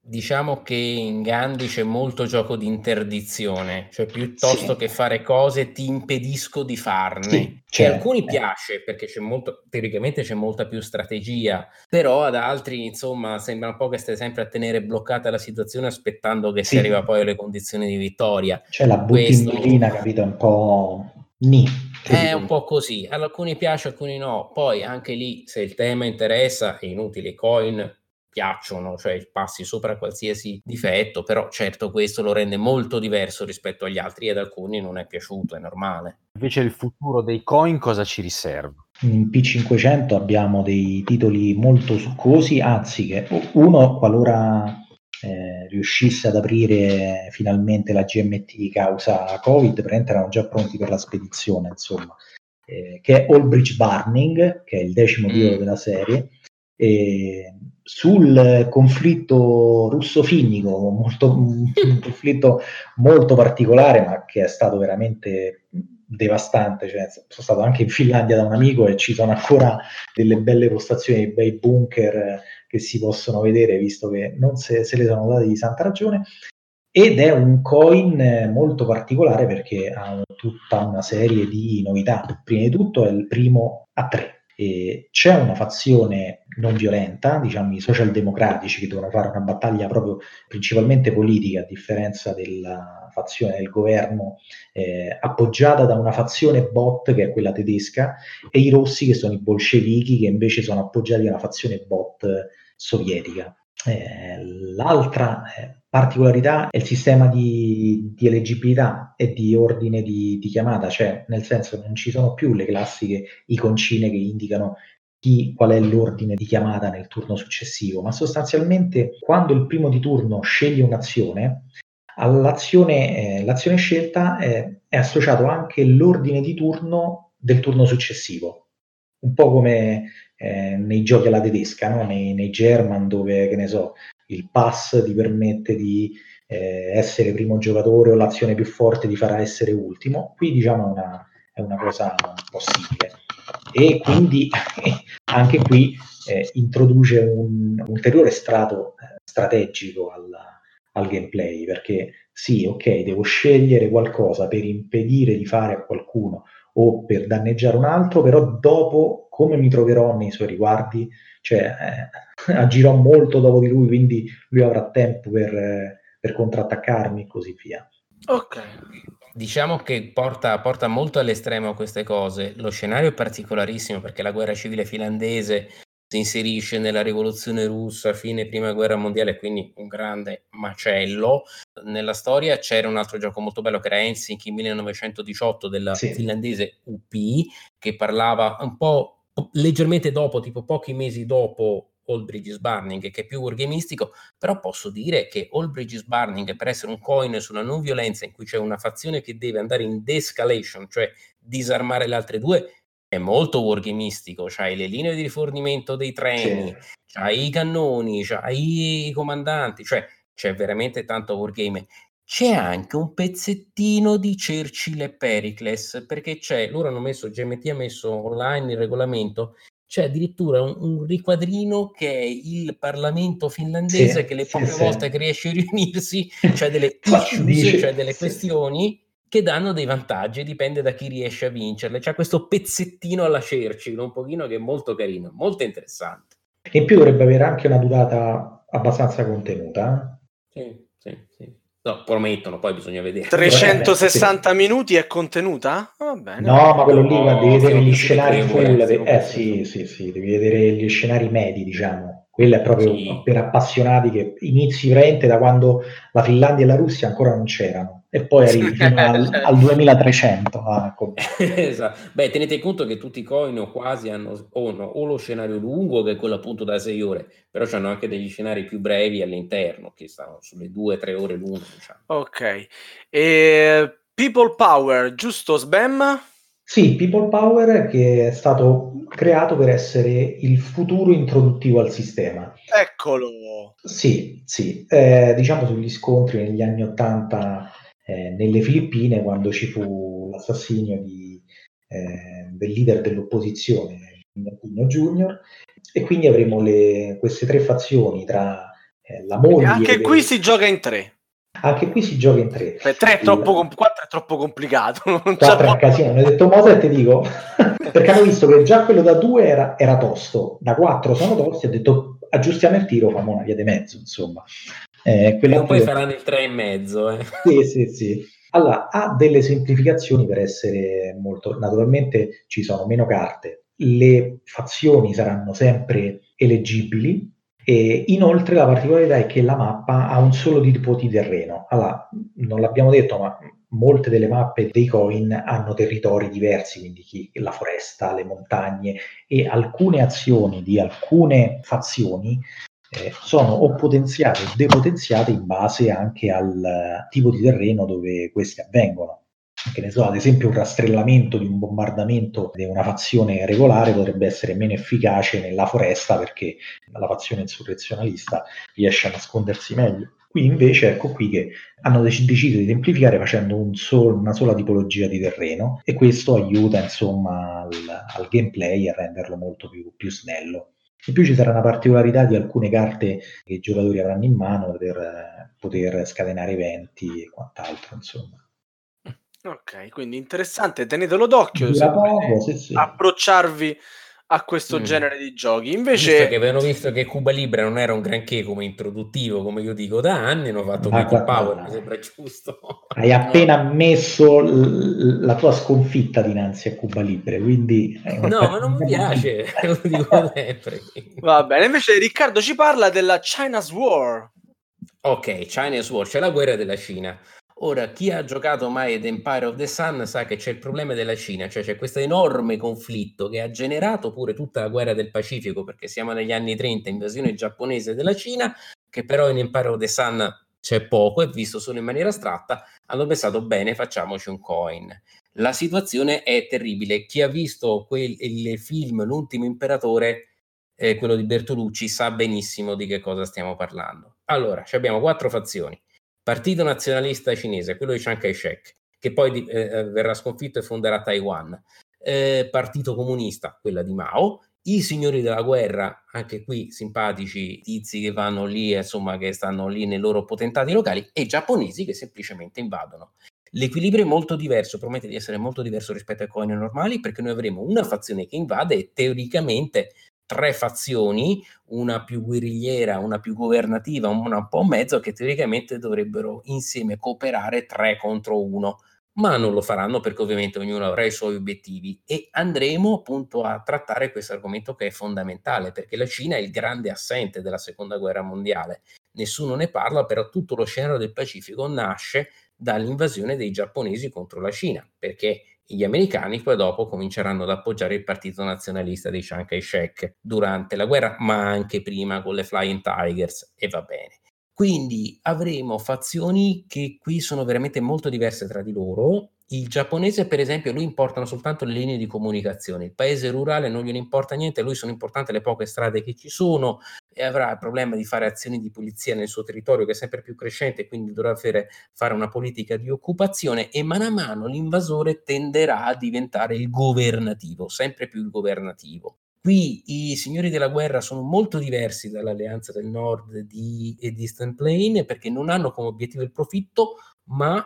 Diciamo che in Gandhi c'è molto gioco di interdizione, cioè piuttosto sì. che fare cose ti impedisco di farne. Sì, che a alcuni piace perché c'è molto, teoricamente c'è molta più strategia, però ad altri insomma sembra un po' che stai sempre a tenere bloccata la situazione aspettando che sì. si arriva poi alle condizioni di vittoria. C'è la Questo... capito, un po' ni. È un po' così, ad alcuni piace, alcuni no. Poi anche lì, se il tema interessa, è inutile, coin piacciono, cioè passi sopra qualsiasi difetto, però certo questo lo rende molto diverso rispetto agli altri e ad alcuni non è piaciuto, è normale. Invece il futuro dei coin cosa ci riserva? In P500 abbiamo dei titoli molto succosi, anzi che uno qualora eh, riuscisse ad aprire finalmente la GMT causa Covid, praticamente erano già pronti per la spedizione, insomma, eh, che è All Bridge Burning, che è il decimo titolo mm. della serie, e sul conflitto russo-finnico, molto, un conflitto molto particolare, ma che è stato veramente devastante. Cioè, sono stato anche in Finlandia da un amico e ci sono ancora delle belle postazioni, dei bei bunker che si possono vedere, visto che non se, se le sono date di santa ragione. Ed è un coin molto particolare perché ha tutta una serie di novità. Prima di tutto è il primo a tre e c'è una fazione non violenta, diciamo i socialdemocratici che devono fare una battaglia proprio principalmente politica, a differenza della fazione del governo eh, appoggiata da una fazione bot che è quella tedesca e i rossi che sono i bolscevichi che invece sono appoggiati da una fazione bot sovietica. Eh, l'altra eh, particolarità è il sistema di, di, eleggibilità e di ordine di, di, chiamata, cioè nel senso non ci sono più le classiche iconcine che indicano chi, qual è l'ordine di chiamata nel turno successivo, ma sostanzialmente quando il primo di turno sceglie un'azione, all'azione eh, l'azione scelta è, è associato anche l'ordine di turno del turno successivo, un po' come eh, nei giochi alla tedesca, no? nei, nei, German dove, che ne so, il pass ti permette di eh, essere primo giocatore o l'azione più forte ti farà essere ultimo, qui diciamo una, è una cosa possibile. E quindi anche qui eh, introduce un, ulteriore strato eh, strategico al, al gameplay, perché sì, ok, devo scegliere qualcosa per impedire di fare a qualcuno o per danneggiare un altro, però dopo come mi troverò nei suoi riguardi? Cioè, eh, agirò molto dopo di lui, quindi lui avrà tempo per, eh, per contrattaccarmi e così via. Ok. Diciamo che porta, porta molto all'estremo queste cose. Lo scenario è particolarissimo perché la guerra civile finlandese si inserisce nella rivoluzione russa, fine prima guerra mondiale, quindi un grande macello. Nella storia c'era un altro gioco molto bello che era Helsinki 1918 della sì. finlandese UP, che parlava un po' leggermente dopo, tipo pochi mesi dopo All Bridges Burning, che è più wargamistico, però posso dire che All Bridges Burning, per essere un coin sulla non violenza in cui c'è una fazione che deve andare in de-escalation, cioè disarmare le altre due, è molto wargamistico, c'hai le linee di rifornimento dei treni, sì. c'hai i cannoni, c'hai i comandanti, cioè c'è veramente tanto wargame. C'è anche un pezzettino di Churchill e Pericles, perché c'è, loro hanno messo, GMT ha messo online il regolamento, c'è addirittura un, un riquadrino che è il Parlamento finlandese sì, che le poche sì, volte sì. che riesce a riunirsi c'è delle issues, cioè delle questioni che danno dei vantaggi, dipende da chi riesce a vincerle. C'è questo pezzettino alla Churchill, un pochino che è molto carino, molto interessante. In più dovrebbe avere anche una durata abbastanza contenuta. Sì, sì, sì. No, promettono, poi bisogna vedere. 360 sì. minuti è contenuta? Va bene. No, ma quello lì, no, devi vedere gli scenari full. Eh sì, sì, sì, devi vedere gli scenari medi, diciamo. Quello è proprio sì. per appassionati che inizi veramente da quando la Finlandia e la Russia ancora non c'erano e poi arrivi fino al, al 2300. Ah, ecco. esatto. Beh, tenete conto che tutti i coin o quasi hanno o, no, o, lo scenario lungo, che è quello appunto da 6 ore, però hanno anche degli scenari più brevi all'interno, che stanno sulle 2-3 ore lunghe. Diciamo. Ok. E People Power, giusto Sbam? Sì, People Power che è stato creato per essere il futuro introduttivo al sistema. Eccolo! Sì, sì. Eh, diciamo sugli scontri negli anni 80 eh, nelle Filippine quando ci fu l'assassinio di, eh, del leader dell'opposizione, Aquino Junior, e quindi avremo le, queste tre fazioni tra eh, la moglie... Anche qui si gioca in tre. Anche qui si gioca in tre. Beh, tre è troppo, com- quattro è troppo complicato. Non quattro è un casino. Mi ha detto Mosa e ti dico, perché hanno visto che già quello da due era, era tosto, da quattro sono tosti, ha detto aggiustiamo il tiro, famo una via di mezzo, insomma. Eh, e poi faranno il 3 e mezzo. Eh. Sì, sì, sì. Allora, ha delle semplificazioni per essere molto... Naturalmente ci sono meno carte, le fazioni saranno sempre eleggibili e inoltre la particolarità è che la mappa ha un solo tipo di terreno. Allora, non l'abbiamo detto, ma molte delle mappe dei coin hanno territori diversi, quindi chi, la foresta, le montagne e alcune azioni di alcune fazioni eh, sono o potenziate o depotenziate in base anche al tipo di terreno dove queste avvengono. Che ne so, ad esempio, un rastrellamento di un bombardamento di una fazione regolare potrebbe essere meno efficace nella foresta perché la fazione insurrezionalista riesce a nascondersi meglio. Qui invece ecco qui che hanno dec- deciso di semplificare facendo un sol- una sola tipologia di terreno e questo aiuta insomma al, al gameplay a renderlo molto più, più snello. In più ci sarà una particolarità di alcune carte che i giocatori avranno in mano per eh, poter scatenare eventi e quant'altro, insomma. Ok, quindi interessante, tenetelo d'occhio poco, sì, sì. approcciarvi a questo mm. genere di giochi. Invece, visto che avevano visto che Cuba Libre non era un granché come introduttivo, come io dico da anni, hanno fatto ah, People Power, mi sembra giusto. Hai appena ammesso l- la tua sconfitta dinanzi a Cuba Libre, quindi... No, ma non mi piace, lo dico sempre. Va bene, invece Riccardo ci parla della China's War. Ok, China's War, c'è la guerra della Cina. Ora, chi ha giocato mai ad Empire of the Sun sa che c'è il problema della Cina, cioè c'è questo enorme conflitto che ha generato pure tutta la guerra del Pacifico, perché siamo negli anni 30, invasione giapponese della Cina, che però in Empire of the Sun c'è poco, è visto solo in maniera astratta, hanno pensato bene, facciamoci un coin. La situazione è terribile. Chi ha visto quel, il film L'ultimo imperatore, eh, quello di Bertolucci, sa benissimo di che cosa stiamo parlando. Allora, abbiamo quattro fazioni Partito Nazionalista Cinese, quello di Chiang Kai-shek, che poi eh, eh, verrà sconfitto e fonderà Taiwan. Eh, Partito Comunista, quella di Mao. I signori della guerra, anche qui simpatici tizi che vanno lì, insomma, che stanno lì nei loro potentati locali, e giapponesi che semplicemente invadono. L'equilibrio è molto diverso, promette di essere molto diverso rispetto ai coin normali, perché noi avremo una fazione che invade e teoricamente tre fazioni, una più guerrigliera, una più governativa, una un po' mezzo, che teoricamente dovrebbero insieme cooperare tre contro uno, ma non lo faranno perché ovviamente ognuno avrà i suoi obiettivi e andremo appunto a trattare questo argomento che è fondamentale perché la Cina è il grande assente della seconda guerra mondiale. Nessuno ne parla, però tutto lo scenario del Pacifico nasce dall'invasione dei giapponesi contro la Cina, perché gli americani poi dopo cominceranno ad appoggiare il partito nazionalista di Chiang Kai-shek durante la guerra, ma anche prima con le Flying Tigers e va bene. Quindi avremo fazioni che qui sono veramente molto diverse tra di loro. Il giapponese, per esempio, lui importano soltanto le linee di comunicazione. Il paese rurale non gliene importa niente, a lui sono importanti le poche strade che ci sono e avrà il problema di fare azioni di pulizia nel suo territorio che è sempre più crescente, quindi dovrà fare, fare una politica di occupazione e mano a mano l'invasore tenderà a diventare il governativo, sempre più il governativo. Qui i signori della guerra sono molto diversi dall'Alleanza del Nord di, e di Eastern Plain perché non hanno come obiettivo il profitto, ma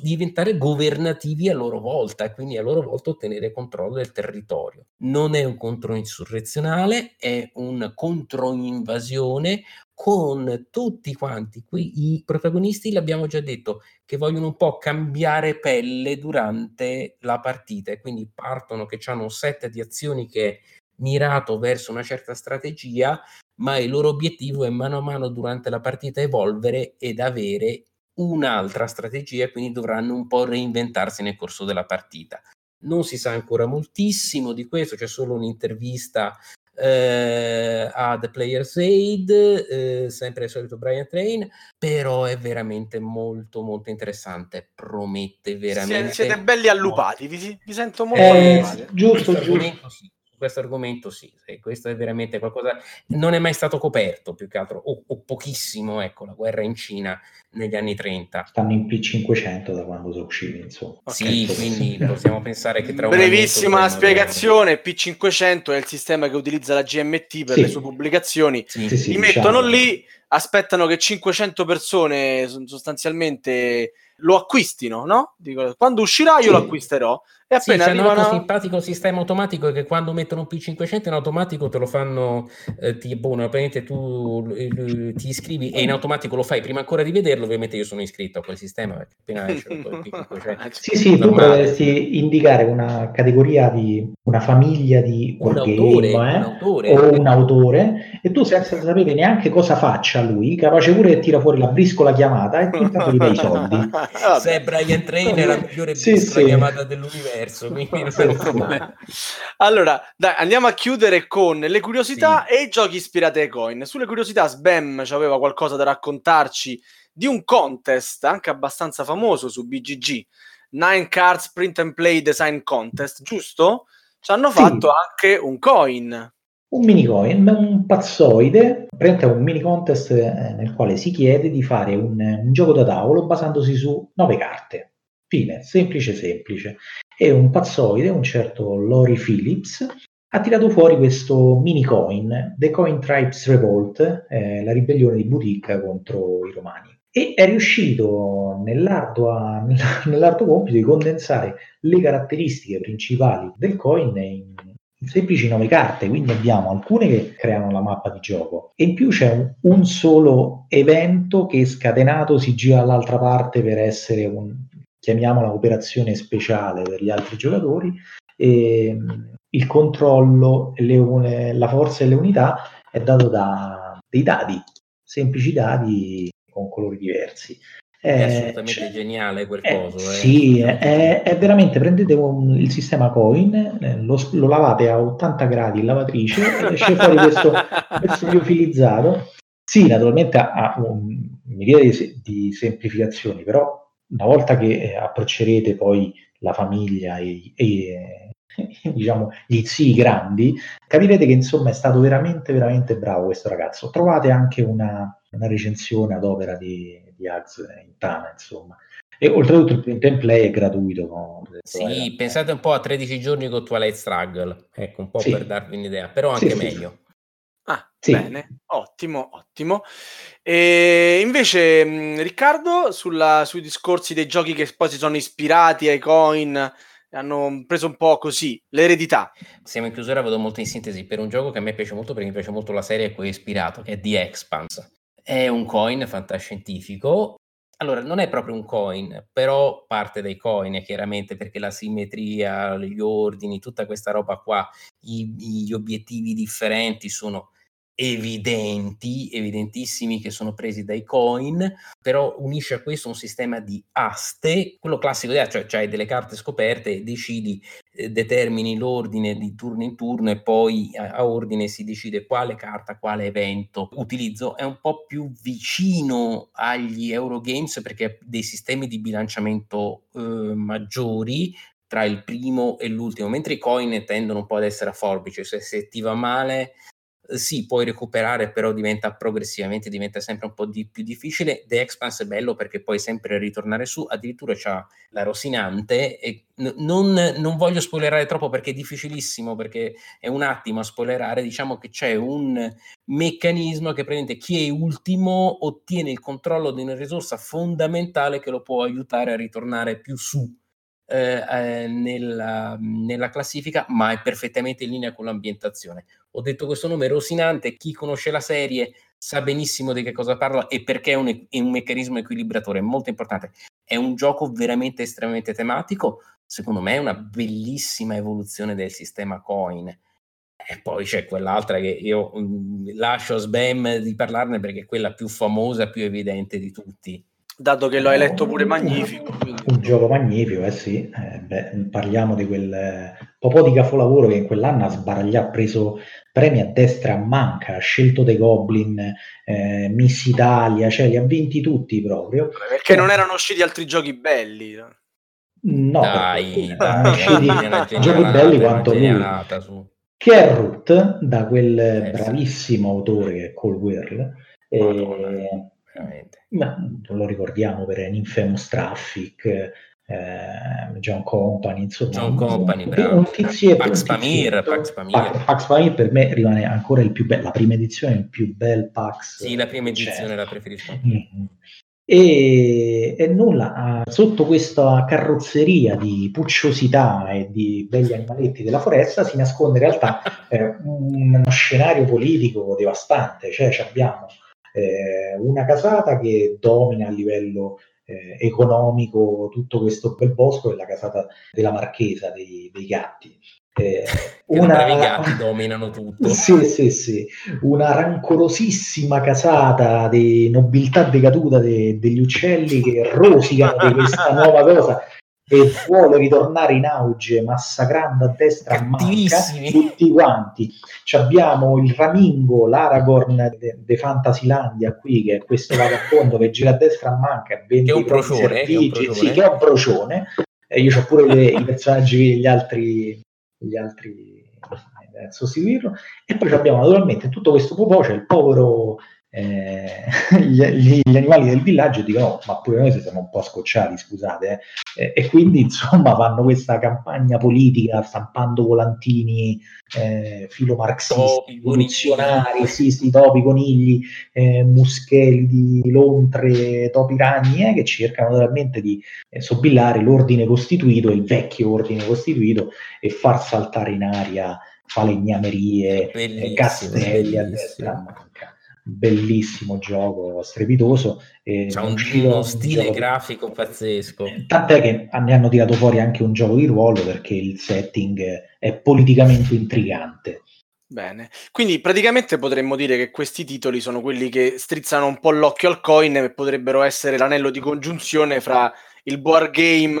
diventare governativi a loro volta e quindi a loro volta ottenere controllo del territorio. Non è un controinsurrezionale, è un controinvasione con tutti quanti qui i protagonisti, l'abbiamo già detto, che vogliono un po' cambiare pelle durante la partita e quindi partono che hanno un set di azioni che mirato verso una certa strategia, ma il loro obiettivo è mano a mano durante la partita evolvere ed avere un'altra strategia, quindi dovranno un po' reinventarsi nel corso della partita. Non si sa ancora moltissimo di questo, c'è solo un'intervista eh, a The Player's Aid, eh, sempre il solito Brian Train, però è veramente molto molto interessante, promette veramente. Siete, siete belli allupati, vi, vi sento molto eh, allupati. Giusto, giusto. Sì questo argomento sì, questo è veramente qualcosa, non è mai stato coperto più che altro, o, o, pochissimo, ecco, la guerra in Cina negli anni 30. Stanno in P500 da quando sono usciti, insomma. Sì, okay. quindi possiamo pensare che tra un Brevissima spiegazione, P500 è il sistema che utilizza la GMT per sì. le sue pubblicazioni, sì. Sì, li mettono diciamo. lì, aspettano che 500 persone sostanzialmente lo acquistino, no? Dico, quando uscirà io sì. lo acquisterò. E appena sì, arrivano... c'è un simpatico sistema automatico che quando mettono un P500 in automatico te lo fanno, eh, ti, boh, tu eh, ti iscrivi e in automatico lo fai prima ancora di vederlo, ovviamente io sono iscritto a quel sistema perché appena esce il P500. sì, sì, tu dovresti indicare una categoria di una famiglia di un autore, game, eh? un autore, o un autore e tu senza sapere neanche cosa faccia lui, capace pure che tira fuori la briscola chiamata e tu intanto gli dai i soldi. Se è Brian Train è la migliore sì, sì. chiamata dell'universo quindi non è un Allora, dai, andiamo a chiudere con le curiosità sì. e i giochi ispirati ai coin. Sulle curiosità, Sbam ci aveva qualcosa da raccontarci di un contest anche abbastanza famoso su BGG, Nine Cards Print and Play Design Contest, giusto? Ci hanno fatto anche un coin. Un mini coin, un pazzoide, praticamente un mini contest eh, nel quale si chiede di fare un, un gioco da tavolo basandosi su nove carte. Fine, semplice semplice. E un pazzoide, un certo Lori Phillips, ha tirato fuori questo mini coin, The Coin Tribes Revolt, eh, la ribellione di Boutique contro i romani. E è riuscito nell'arduo, nell'arduo compito di condensare le caratteristiche principali del coin in, in semplici nove carte, quindi abbiamo alcune che creano la mappa di gioco e in più c'è un, un solo evento che scatenato si gira dall'altra parte per essere un, chiamiamola operazione speciale per gli altri giocatori, e il controllo, le, la forza e le unità è dato da dei dadi, semplici dadi con colori diversi. È eh, assolutamente cioè, geniale quel è, coso. Eh. Sì, è, è, veramente, prendete un, il sistema coin, eh, lo, lo, lavate a 80 gradi in lavatrice e esce fuori questo, questo liofilizzato. Sì, naturalmente ha, ha un miriade di, di semplificazioni, però una volta che eh, approccerete poi la famiglia e, e diciamo gli zii grandi, capirete che insomma è stato veramente veramente bravo questo ragazzo. Trovate anche una, una recensione ad opera di, di Ags in Tana, insomma. E oltretutto il print and play è gratuito. No? Sì, pensate un po' a 13 giorni con Twilight Struggle, ecco, un po' sì. per darvi un'idea, però anche sì, meglio. Sì. Ah, sì. bene, ottimo, ottimo. E invece, mh, Riccardo, sulla, sui discorsi dei giochi che poi si sono ispirati ai coin, hanno preso un po' così l'eredità. Siamo in chiusura, vedo molto in sintesi per un gioco che a me piace molto perché mi piace molto la serie a cui è ispirato, che è The Expanse. È un coin fantascientifico. Allora, non è proprio un coin, però parte dai coin, chiaramente, perché la simmetria, gli ordini, tutta questa roba qua, i, gli obiettivi differenti sono evidenti, evidentissimi che sono presi dai coin, però unisce a questo un sistema di aste, quello classico, cioè, hai delle carte scoperte decidi, eh, determini l'ordine di turno in turno e poi a, a, ordine si decide quale carta, quale evento. Utilizzo, è un po' più vicino agli Eurogames perché ha dei sistemi di bilanciamento eh, maggiori, tra il primo e l'ultimo, mentre i coin tendono un po' ad essere a forbice, cioè se ti va male sì, puoi recuperare, però diventa progressivamente, diventa sempre un po' di, più difficile. The Expanse è bello perché puoi sempre ritornare su, addirittura c'ha la rosinante e n- non, non, voglio spoilerare troppo perché è difficilissimo, perché è un attimo a spoilerare, diciamo che c'è un meccanismo che prende chi è ultimo ottiene il controllo di una risorsa fondamentale che lo può aiutare a ritornare più su. Eh, eh, nella, nella, classifica, ma è perfettamente in linea con l'ambientazione. Ho detto questo nome rosinante, chi conosce la serie sa benissimo di che cosa parla e perché è un, è un meccanismo equilibratore, è molto importante. È un gioco veramente estremamente tematico, secondo me è una bellissima evoluzione del sistema coin. E poi c'è quell'altra che io mm, lascio a Sbam di parlarne perché è quella più famosa, più evidente di tutti dato che lo hai letto pure magnifico. Un gioco magnifico, eh sì. Eh, beh, parliamo di quel eh, po' di capolavoro che in quell'anno ha sbaragliato, ha preso premi a destra a manca, ha scelto dei Goblin, eh, Miss Italia, cioè li ha vinti tutti proprio. Perché non erano usciti altri giochi belli. No, dai, dai usciti giochi belli quanto lui. Su. Che è Root, da quel eh, bravissimo sì. autore che è Cole Whirl. Eh, veramente. Ma lo ricordiamo per Infamous Traffic, eh, John Company, insomma, John Company, un, un tizietto, Pax Pamir, Pax Pamir. Pax, Pax Pamir per me rimane ancora il più bello, la prima edizione è il più bel Pax. Sì, la prima edizione la preferisco. Mm-hmm. E, e, nulla, sotto questa carrozzeria di pucciosità e di belli animaletti della foresta si nasconde in realtà eh, uno scenario politico devastante, cioè abbiamo eh, una casata che domina a livello eh, economico tutto questo bel bosco è la casata della marchesa dei, dei gatti. Eh, una... I gatti dominano tutto. Sì, sì, sì. Una rancorosissima casata di nobiltà decaduta de, degli uccelli che rosicano di questa nuova cosa e vuole ritornare in auge massacrando a destra a manca tutti quanti. Ci abbiamo il Ramingo, l'Aragorn de, Fantasilandia qui, che è questo vagabondo che gira a destra a manca e vende i brocione, servigi, sì, che è un brocione. E io ho pure le, i personaggi degli altri, gli altri eh, sostituirlo. E poi abbiamo naturalmente tutto questo popò, c'è il povero eh, gli, gli, animali del villaggio dicono oh, ma pure noi siamo un po' scocciati scusate eh. e quindi insomma fanno questa campagna politica stampando volantini eh, filomarxisti rivoluzionari sì, sì, topi, conigli eh, muschelidi, lontre topi ragni eh, che cercano naturalmente di eh, sobillare l'ordine costituito il vecchio ordine costituito e far saltare in aria falegnamerie castelli a destra bellissimo gioco, strepitoso. C'è un, uno stile gioco... grafico pazzesco. Tant'è che ne hanno tirato fuori anche un gioco di ruolo perché il setting è politicamente intrigante. Bene, quindi praticamente potremmo dire che questi titoli sono quelli che strizzano un po' l'occhio al coin e potrebbero essere l'anello di congiunzione fra il board game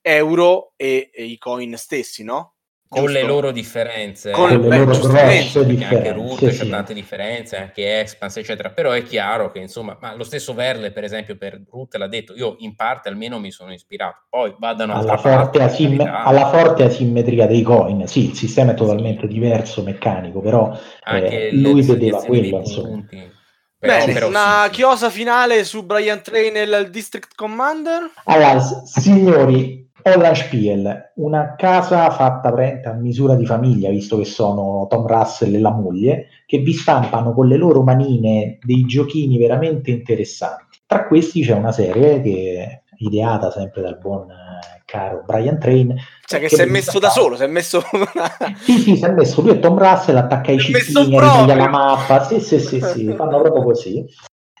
euro e, e i coin stessi, no? Con le loro differenze, con, con le loro grosse differenze, anche Root sì, c'è sì. tante differenze, anche Expanse, eccetera. Però è chiaro che insomma, ma lo stesso Verle, per esempio, per Root l'ha detto, io in parte almeno mi sono ispirato. Poi vadano alla forte, parte, asim- alla forte asimmetria dei coin. Sì, il sistema è totalmente sì. diverso, meccanico, però eh, lui vedeva quello. Insomma. Però, Bene, però una sì, chiosa finale su Brian Train e il District Commander? Allora, signori, Holland Spiel, una casa fatta a misura di famiglia, visto che sono Tom Russell e la moglie, che vi stampano con le loro manine dei giochini veramente interessanti. Tra questi c'è una serie che è ideata sempre dal buon eh, caro Brian Train. Cioè che, che si è messo da solo, si è messo... sì, sì, si è messo lui e Tom Russell, attacca i ritaglia la mappa, sì, sì, sì, sì, fanno proprio così.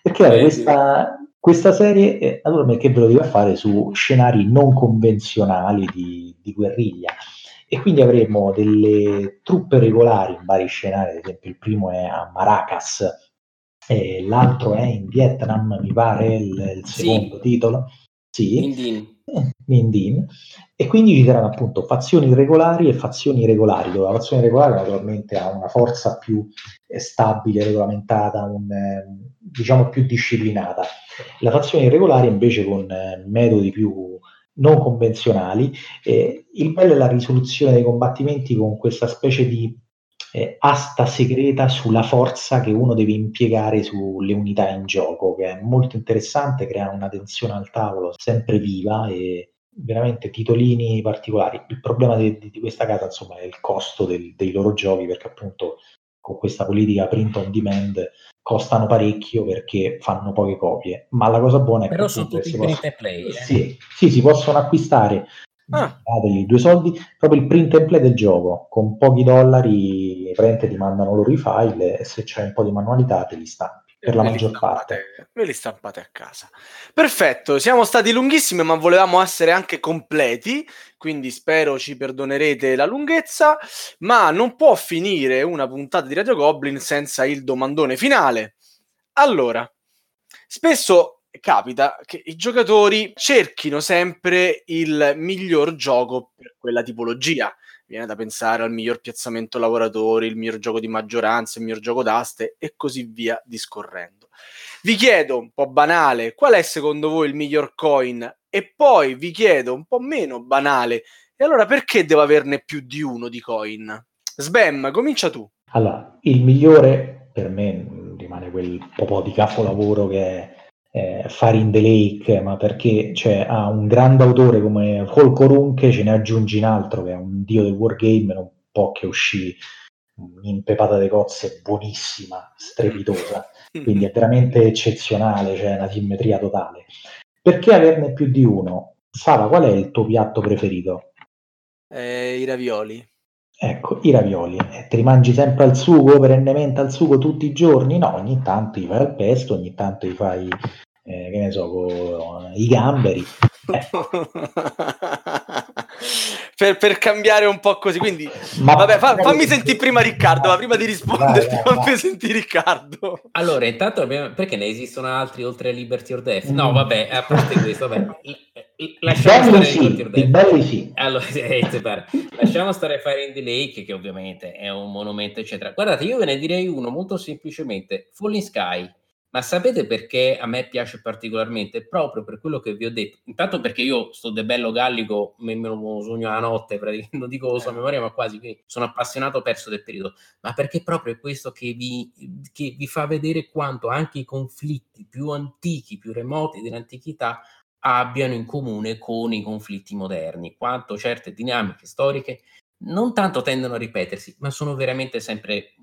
Perché questa, questa serie, eh, allora, che ve lo devo fare su scenari non convenzionali di, di guerriglia. e quindi avremo delle truppe regolari in vari scenari, ad esempio il primo è a Maracas, e l'altro è in Vietnam, mi pare il, il secondo sì. titolo. Sì. Mindin. Eh, Mindin. E quindi ci saranno appunto fazioni regolari e fazioni irregolari, dove la fazione regolare naturalmente ha una forza più eh, stabile, regolamentata, un, eh, diciamo più disciplinata. La fazione irregolare invece con eh, metodi più non convenzionali. Eh, il bello è la risoluzione dei combattimenti con questa specie di eh, asta segreta sulla forza che uno deve impiegare sulle unità in gioco, che è molto interessante, crea una tensione al tavolo sempre viva e veramente titolini particolari. Il problema di, di questa casa, insomma, è il costo del, dei loro giochi, perché appunto con questa politica print on demand costano parecchio perché fanno poche copie. Ma la cosa buona è Però che sono tutti print possono, and play. Eh? sì, sì, si possono acquistare Ah. dategli due soldi, proprio il print and play del gioco, con pochi dollari, praticamente ti mandano loro i file e se c'è un po' di manualità te li stampi, per la maggior parte. Ve li stampate a casa. Perfetto, siamo stati lunghissimi, ma volevamo essere anche completi, quindi spero ci perdonerete la lunghezza, ma non può finire una puntata di Radio Goblin senza il domandone finale. Allora, spesso capita che i giocatori cerchino sempre il miglior gioco per quella tipologia. Viene da pensare al miglior piazzamento lavoratori, il miglior gioco di maggioranza, il miglior gioco d'aste e così via discorrendo. Vi chiedo, un po' banale, qual è secondo voi il miglior coin? E poi vi chiedo, un po' meno banale, e allora perché devo averne più di uno di coin? Sbam, comincia tu. Allora, il migliore per me mh, rimane quel po' di capolavoro che è eh, Fire in the Lake, ma perché cioè, ha un grande autore come Folco Runke, ce ne aggiungi un altro che è un dio del wargame, non può che uscì un'impepata de cozze buonissima, strepitosa, quindi è veramente eccezionale, c'è una simmetria totale. Perché averne più di uno? Sara, qual è il tuo piatto preferito? Eh, I ravioli. Ecco, i ravioli. Eh, te li mangi sempre al sugo, perennemente al sugo tutti i giorni? No, ogni tanto gli fai al pesto, ogni tanto gli fai, eh, che ne so, con i gamberi. Ecco. per, per cambiare un po' così, quindi Ma- vabbè, fa- fammi sentire prima Riccardo, ma prima di rispondere, Vai, vai, fammi vai. sentire Riccardo. Allora, intanto abbiamo... perché ne esistono altri oltre a Liberty or Death? No, Mm. vabbè, a parte questo, vabbè. Belli stare sì, belli sì. Allora, lasciamo stare Fire in the Lake, che ovviamente è un monumento, eccetera. Guardate, io ve ne direi uno molto semplicemente: Falling Sky. Ma sapete perché a me piace particolarmente? Proprio per quello che vi ho detto. Intanto perché io sto de bello gallico, me, me lo sogno la notte, non dico so a memoria, ma quasi, quindi sono appassionato perso del periodo. Ma perché proprio è questo che vi, che vi fa vedere quanto anche i conflitti più antichi, più remoti dell'antichità abbiano in comune con i conflitti moderni, quanto certe dinamiche storiche non tanto tendono a ripetersi, ma sono veramente sempre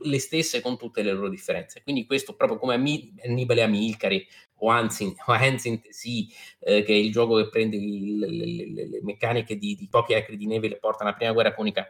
le stesse con tutte le loro differenze. Quindi questo proprio come Ami- Annibale Amilcari o Hansin, o Hansin sì, eh, che è il gioco che prende il- le, le- le- le meccaniche di, di pochi acri di neve e le porta alla prima guerra punica,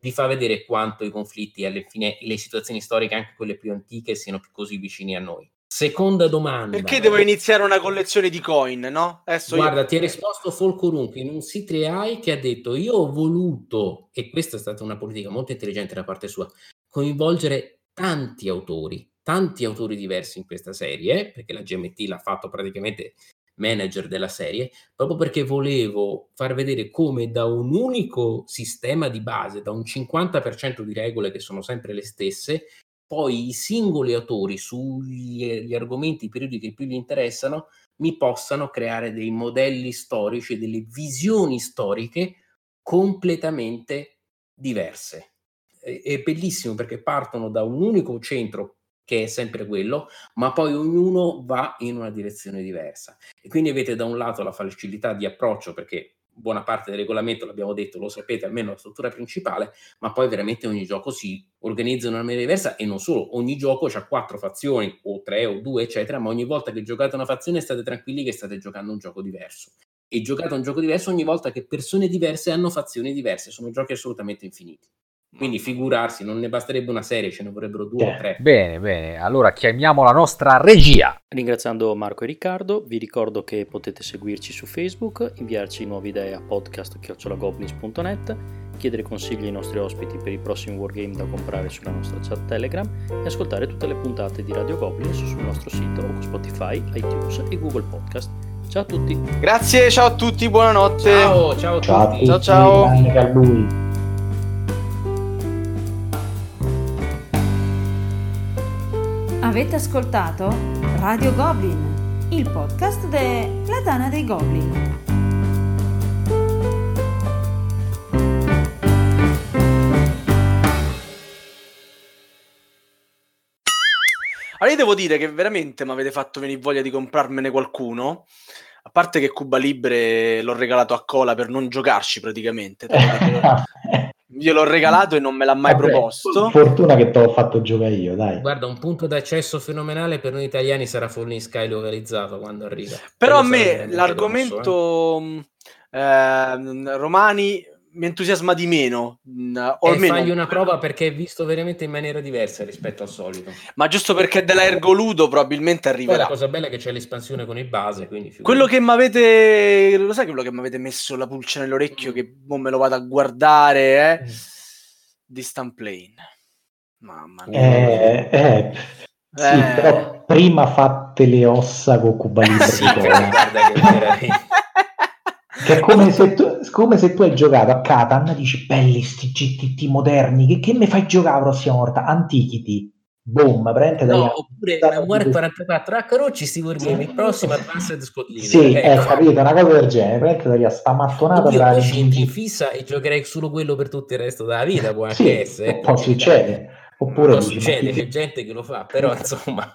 vi fa vedere quanto i conflitti e alle fine le situazioni storiche, anche quelle più antiche, siano così vicini a noi. Seconda domanda. Perché devo iniziare una collezione di coin, no? Adesso io- Guarda, ti ha risposto Folcorunque in un C3AI che ha detto io ho voluto, e questa è stata una politica molto intelligente da parte sua, coinvolgere tanti autori, tanti autori diversi in questa serie, perché la GMT l'ha fatto praticamente manager della serie, proprio perché volevo far vedere come da un unico sistema di base, da un 50% di regole che sono sempre le stesse, poi i singoli autori sugli gli argomenti, i periodi che più gli interessano, mi possano creare dei modelli storici, delle visioni storiche completamente diverse. È bellissimo perché partono da un unico centro che è sempre quello, ma poi ognuno va in una direzione diversa. E quindi avete da un lato la facilità di approccio, perché buona parte del regolamento, l'abbiamo detto, lo sapete, almeno la struttura principale, ma poi veramente ogni gioco si organizza in una maniera diversa e non solo, ogni gioco ha quattro fazioni, o tre o due, eccetera, ma ogni volta che giocate una fazione state tranquilli che state giocando un gioco diverso. E giocate un gioco diverso ogni volta che persone diverse hanno fazioni diverse, sono giochi assolutamente infiniti. Quindi figurarsi, non ne basterebbe una serie, ce ne vorrebbero due o Eh. tre. Bene, bene. Allora chiamiamo la nostra regia. Ringraziando Marco e Riccardo, vi ricordo che potete seguirci su Facebook, inviarci nuove idee a podcast.goblins.net, chiedere consigli ai nostri ospiti per i prossimi wargame da comprare sulla nostra chat Telegram e ascoltare tutte le puntate di Radio Goblins sul nostro sito o Spotify, iTunes e Google Podcast. Ciao a tutti! Grazie, ciao a tutti, buonanotte. Ciao, ciao a Ciao a tutti. tutti, Ciao, ciao. Avete ascoltato Radio Goblin, il podcast della Tana dei Goblin. Allora, io devo dire che veramente mi avete fatto venire voglia di comprarmene qualcuno. A parte che Cuba Libre l'ho regalato a Cola per non giocarci praticamente. Gliel'ho regalato e non me l'ha mai Vabbè, proposto. Fortuna che te l'ho fatto giocare io, dai. Guarda, un punto d'accesso fenomenale per noi italiani sarà Falling Sky localizzato quando arriva. Però a Quello sarà me l'argomento grosso, eh. ehm, Romani mi entusiasma di meno. mh, o E almeno- fagli una prova perché è visto veramente in maniera diversa rispetto al solito. Ma giusto perché della Ergoludo probabilmente Poi la arriverà. cosa bella è che c'è l'espansione con il base, quindi. Quello che mi avete. Lo sai quello che mi avete messo la pulce nell'orecchio? Che mo me lo vado a guardare, eh? Mm. Distant Plane. Mamma mia. Eh, eh, sì, Eh. però prima fatte le ossa con Cuba Libre Sì, guarda che veramente... Che è come se, tu, come se tu hai giocato a Catan e dici belli sti GTT moderni, che, che mi fai giocare la prossima volta? Antiquity, boom, prendete No, dai- oppure Memoir 44, ah Carocci sti wargame, il prossimo Advanced Scott Leader. Sì, eh, Ecco. capito, una cosa del genere, prendete da sta mattonata Oddio, tra poi entri in fissa e giocherei solo quello per tutto il resto della vita, può anche Sì, essere. eh, carità. succedere. Oppure Può dici, ma succedere, che- c'è gente che lo fa, però insomma...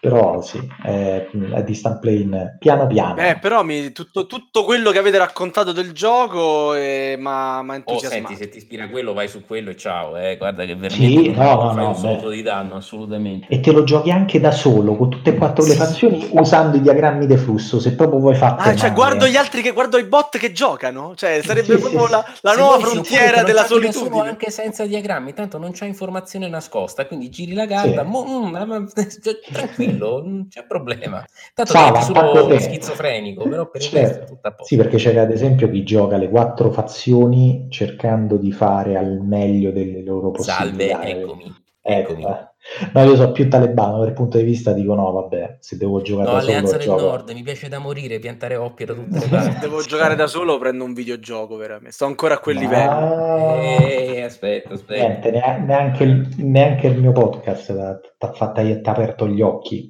Però sì, è, è distant plane piano piano. Eh, però mi- tutto, tutto quello che avete raccontato del gioco eh, ma ma Oh, entusiasmato. senti, se ti ispira quello, vai su quello e ciao, eh. guarda che veramente Sì, no, no, no, un beh. soldo di danno, assolutamente. E te lo giochi anche da solo, con tutte e quattro le Sì. fazioni, usando i diagrammi di flusso, se proprio vuoi fare Ah, cioè, guardo gli altri che guardo i bot che giocano. Cioè, sarebbe Sì, proprio sì, la, la nuova frontiera della solitudine. anche senza diagrammi, tanto non c'è informazione nascosta, quindi giri la carta, Sì. mo- mm, ma- ma- cioè, tranquillo, non c'è problema. Tanto Sa, diventi va, solo schizofrenico, però per il Certo. resto è tutto a posto. Sì, perché c'era ad esempio chi gioca le quattro fazioni cercando di fare al meglio delle loro Salve, possibilità. eccomi. Ecco, eccomi. eh. No, io so più talebano dal punto di vista, dico no, vabbè, se devo giocare No, da solo Alleanza del gioco. Nord, mi piace da morire, piantare oppie da tutte le parti. Devo giocare da solo, prendo un videogioco, veramente. Sto ancora a quel Ma- livello. Eh, aspetta, aspetta. Niente, nea- neanche, il, neanche il mio podcast ti ha aperto gli occhi.